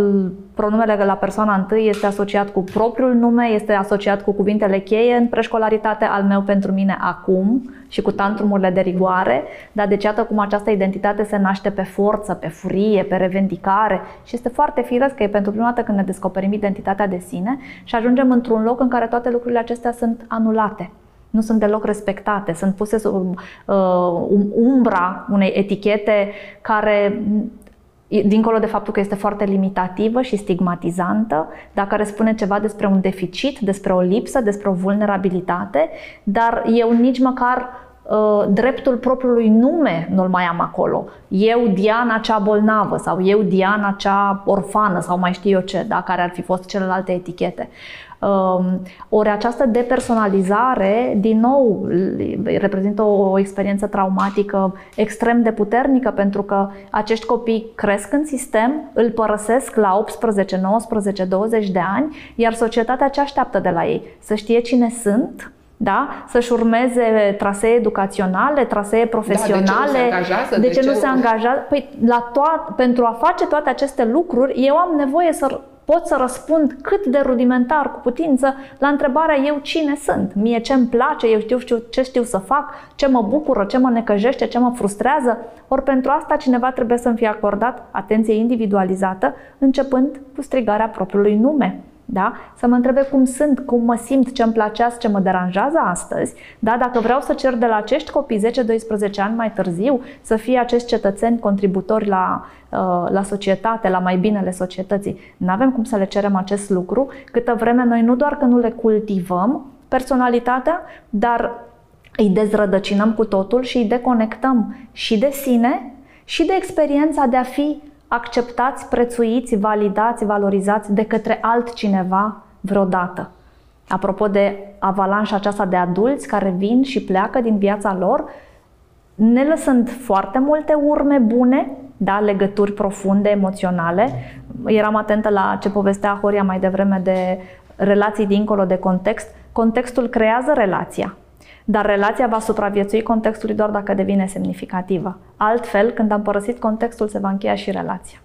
C: pronumele la persoana întâi este asociat cu propriul nume, este asociat cu cuvintele cheie în preșcolaritate, al meu pentru mine acum și cu tantrumurile de rigoare, dar deci iată cum această identitate se naște pe forță, pe furie, pe revendicare și este foarte firesc că e pentru prima dată când ne descoperim identitatea de sine și ajungem într-un loc în care toate lucrurile acestea sunt anulate nu sunt deloc respectate, sunt puse sub uh, um, umbra unei etichete care dincolo de faptul că este foarte limitativă și stigmatizantă, dar care spune ceva despre un deficit, despre o lipsă, despre o vulnerabilitate, dar eu nici măcar uh, dreptul propriului nume nu-l mai am acolo. Eu, Diana, cea bolnavă sau eu, Diana, cea orfană sau mai știu eu ce, da, care ar fi fost celelalte etichete. Um, ori această depersonalizare, din nou, reprezintă o experiență traumatică extrem de puternică pentru că acești copii cresc în sistem, îl părăsesc la 18, 19, 20 de ani, iar societatea ce așteaptă de la ei? Să știe cine sunt, da? să-și urmeze trasee educaționale, trasee profesionale. Da, de ce nu se
A: angajează?
C: De, de ce, ce nu se angajează? Păi, la toat, pentru a face toate aceste lucruri, eu am nevoie să pot să răspund cât de rudimentar cu putință la întrebarea eu cine sunt, mie ce îmi place, eu știu, știu ce știu să fac, ce mă bucură, ce mă necăjește, ce mă frustrează. Ori pentru asta cineva trebuie să-mi fie acordat atenție individualizată, începând cu strigarea propriului nume. Da? Să mă întrebe cum sunt, cum mă simt, ce îmi placează, ce mă deranjează astăzi. Da? Dacă vreau să cer de la acești copii 10-12 ani mai târziu să fie acești cetățeni contributori la, uh, la societate, la mai binele societății, nu avem cum să le cerem acest lucru câtă vreme noi nu doar că nu le cultivăm personalitatea, dar îi dezrădăcinăm cu totul și îi deconectăm și de sine și de experiența de a fi acceptați, prețuiți, validați, valorizați de către altcineva vreodată. Apropo de avalanșa aceasta de adulți care vin și pleacă din viața lor, ne lăsând foarte multe urme bune, da, legături profunde, emoționale. Eram atentă la ce povestea Horia mai devreme de relații dincolo de context. Contextul creează relația. Dar relația va supraviețui contextului doar dacă devine semnificativă. Altfel, când am părăsit contextul, se va încheia și relația.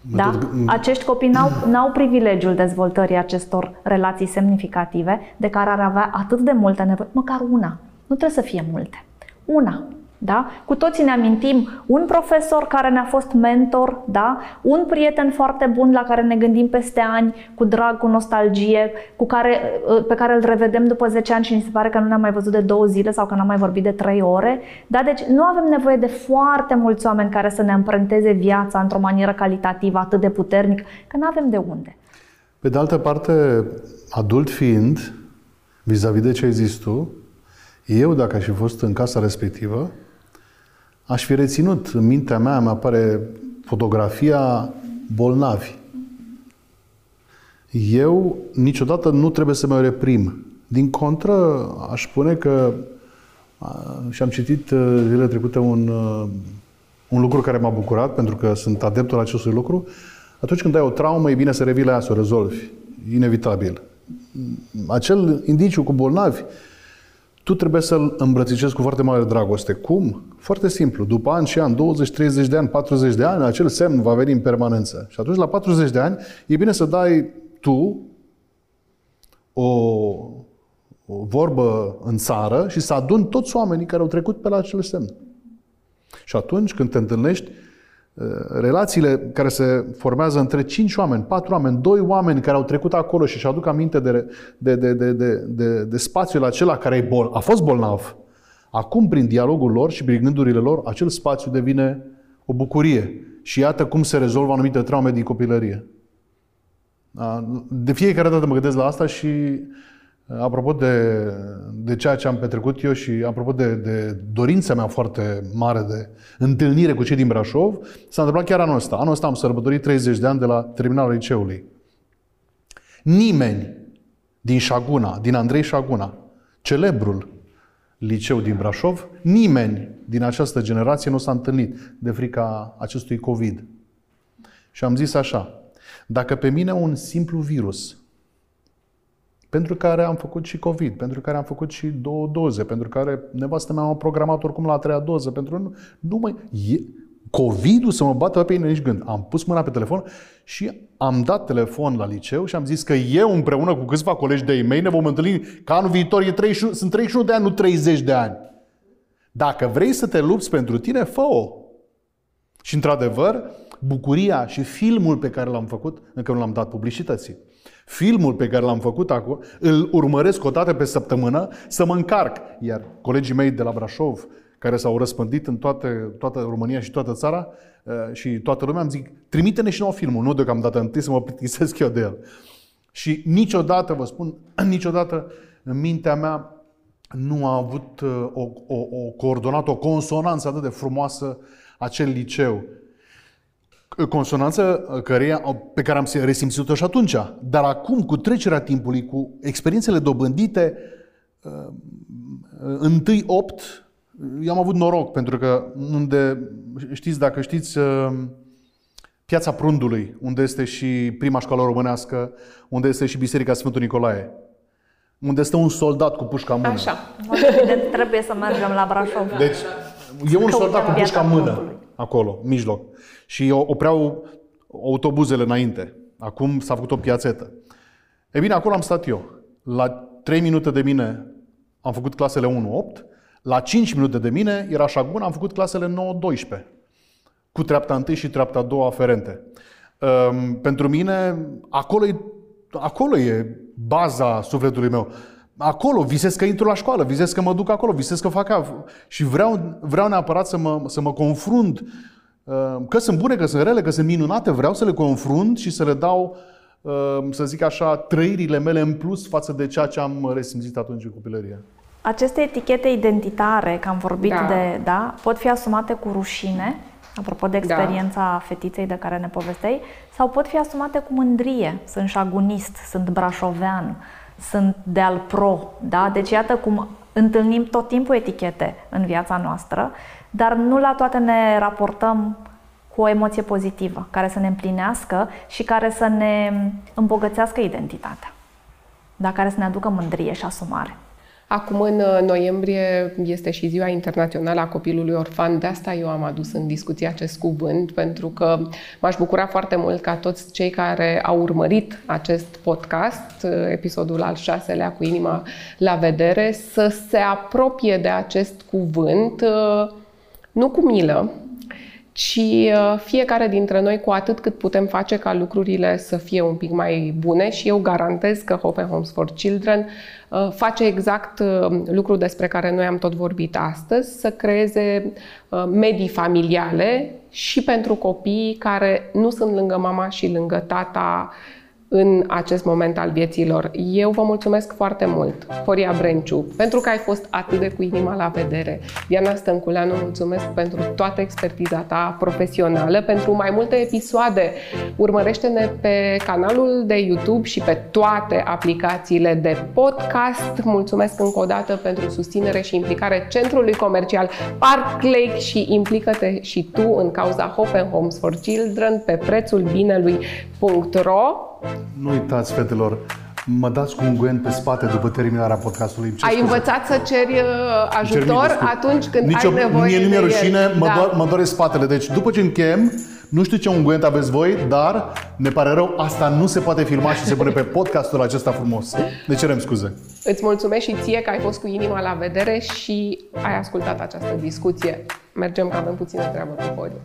C: Da? Acești copii n-au, n-au privilegiul dezvoltării acestor relații semnificative de care ar avea atât de multe nevoie, măcar una. Nu trebuie să fie multe. Una. Da? Cu toții ne amintim un profesor care ne-a fost mentor, da? un prieten foarte bun la care ne gândim peste ani, cu drag, cu nostalgie, cu care, uh, pe care îl revedem după 10 ani și ni se pare că nu ne-am mai văzut de două zile sau că n-am mai vorbit de 3 ore. Da? Deci nu avem nevoie de foarte mulți oameni care să ne împrânteze viața într-o manieră calitativă atât de puternic, că nu avem de unde.
B: Pe de altă parte, adult fiind, vis-a-vis de ce ai zis tu, eu, dacă aș fi fost în casa respectivă, aș fi reținut, în mintea mea mi apare fotografia bolnavi. Eu niciodată nu trebuie să mă reprim. Din contră, aș spune că și am citit uh, zilele trecute un, uh, un lucru care m-a bucurat, pentru că sunt adeptul acestui lucru. Atunci când ai o traumă, e bine să revii la ea, să o rezolvi. Inevitabil. Acel indiciu cu bolnavi, tu trebuie să-l îmbrățișezi cu foarte mare dragoste. Cum? Foarte simplu. După ani și ani, 20, 30 de ani, 40 de ani, acel semn va veni în permanență. Și atunci, la 40 de ani, e bine să dai tu o, o vorbă în țară și să adun toți oamenii care au trecut pe la acel semn. Și atunci, când te întâlnești, uh, relațiile care se formează între cinci oameni, patru oameni, doi oameni care au trecut acolo și își aduc aminte de, de, de, de, de, de, de spațiul acela care e bol, a fost bolnav, acum, prin dialogul lor și prin gândurile lor, acel spațiu devine o bucurie. Și iată cum se rezolvă anumite traume din copilărie. De fiecare dată mă gândesc la asta și Apropo de, de ceea ce am petrecut eu și apropo de, de dorința mea foarte mare de întâlnire cu cei din Brașov, s-a întâmplat chiar anul ăsta. Anul ăsta am sărbătorit 30 de ani de la terminalul liceului. Nimeni din Șaguna, din Andrei Șaguna, celebrul liceu din Brașov, nimeni din această generație nu s-a întâlnit de frica acestui COVID. Și am zis așa, dacă pe mine un simplu virus pentru care am făcut și COVID, pentru care am făcut și două doze, pentru care nevastă mea am programat oricum la a treia doză, pentru nu, nu mai... E, COVID-ul să mă bată pe ei nici gând. Am pus mâna pe telefon și am dat telefon la liceu și am zis că eu împreună cu câțiva colegi de-ai mei ne vom întâlni ca anul viitor e 31, sunt 31 de ani, nu 30 de ani. Dacă vrei să te lupți pentru tine, fă-o. Și într-adevăr, bucuria și filmul pe care l-am făcut, încă nu l-am dat publicității. Filmul pe care l-am făcut acolo, îl urmăresc o dată pe săptămână să mă încarc. Iar colegii mei de la Brașov, care s-au răspândit în toate, toată România și toată țara uh, și toată lumea, îmi zic, trimite-ne și nou filmul, nu deocamdată întâi să mă plictisesc eu de el. Și niciodată, vă spun, niciodată în mintea mea nu a avut uh, o, o, o coordonată, o consonanță atât de frumoasă acel liceu consonanță uh, căreia, pe care am resimțit-o și atunci. Dar acum, cu trecerea timpului, cu experiențele dobândite, uh, întâi opt, eu am avut noroc, pentru că unde, știți, dacă știți, uh, Piața Prundului, unde este și prima școală românească, unde este și Biserica Sfântul Nicolae, unde stă un soldat cu pușca în mână.
C: Așa. trebuie să mergem la Brașov.
B: Deci, e un soldat cu pușca în mână, acolo, mijloc și opreau autobuzele înainte. Acum s-a făcut o piațetă. E bine, acolo am stat eu. La 3 minute de mine am făcut clasele 1-8, la 5 minute de mine era așa bun, am făcut clasele 9-12, cu treapta 1 și treapta 2 aferente. Um, pentru mine, acolo e, acolo e baza sufletului meu. Acolo visez că intru la școală, visez că mă duc acolo, visez că fac și vreau, vreau neapărat să mă, să mă confrunt Ehm, că sunt bune, că sunt rele, că sunt minunate, vreau să le confrunt și să le dau, ehm, să zic așa, trăirile mele în plus față de ceea ce am resimțit atunci în copilărie.
C: Aceste etichete identitare, că am vorbit da. de, da, pot fi asumate cu rușine, apropo de da. experiența da. fetiței de care ne povestei, sau pot fi asumate cu mândrie. Sunt șagunist, sunt brașovean, sunt de al pro, da? Deci iată cum întâlnim tot timpul etichete în viața noastră dar nu la toate ne raportăm cu o emoție pozitivă, care să ne împlinească și care să ne îmbogățească identitatea, dar care să ne aducă mândrie și asumare.
A: Acum, în noiembrie, este și Ziua Internațională a Copilului Orfan. De asta eu am adus în discuție acest cuvânt, pentru că m-aș bucura foarte mult ca toți cei care au urmărit acest podcast, episodul al șaselea cu inima la vedere, să se apropie de acest cuvânt nu cu milă, ci uh, fiecare dintre noi cu atât cât putem face ca lucrurile să fie un pic mai bune și eu garantez că Open Homes for Children uh, face exact uh, lucrul despre care noi am tot vorbit astăzi, să creeze medii familiale și pentru copii care nu sunt lângă mama și lângă tata în acest moment al vieților. Eu vă mulțumesc foarte mult, Horia Brenciu, pentru că ai fost atât de cu inima la vedere. Diana Stănculeanu, mulțumesc pentru toată expertiza ta profesională, pentru mai multe episoade. Urmărește-ne pe canalul de YouTube și pe toate aplicațiile de podcast. Mulțumesc încă o dată pentru susținere și implicare Centrului Comercial Park Lake și implică-te și tu în cauza Hope and Homes for Children pe prețul binelui.ro
B: Nu uitați, fetelor, mă dați cu un guen pe spate după terminarea podcastului. Ce
A: Ai
B: scuze?
A: învățat să ceri uh,
B: Îmi cer
A: ajutor
B: mii de scuze.
A: atunci când
B: Nici
A: ai nevoie
B: Mie nu
A: de
B: mi-e
A: el.
B: rușine, mă,
A: Da.
B: doar, mă doare spatele. Deci după ce închem, nu știu ce ungent aveți voi, dar ne pare rău, asta nu se poate filma și se pune pe podcastul acesta frumos. Ne cerem scuze.
A: Îți mulțumesc și ție că ai fost cu inima la vedere și ai ascultat această discuție. Mergem că avem puțină treabă cu Horia.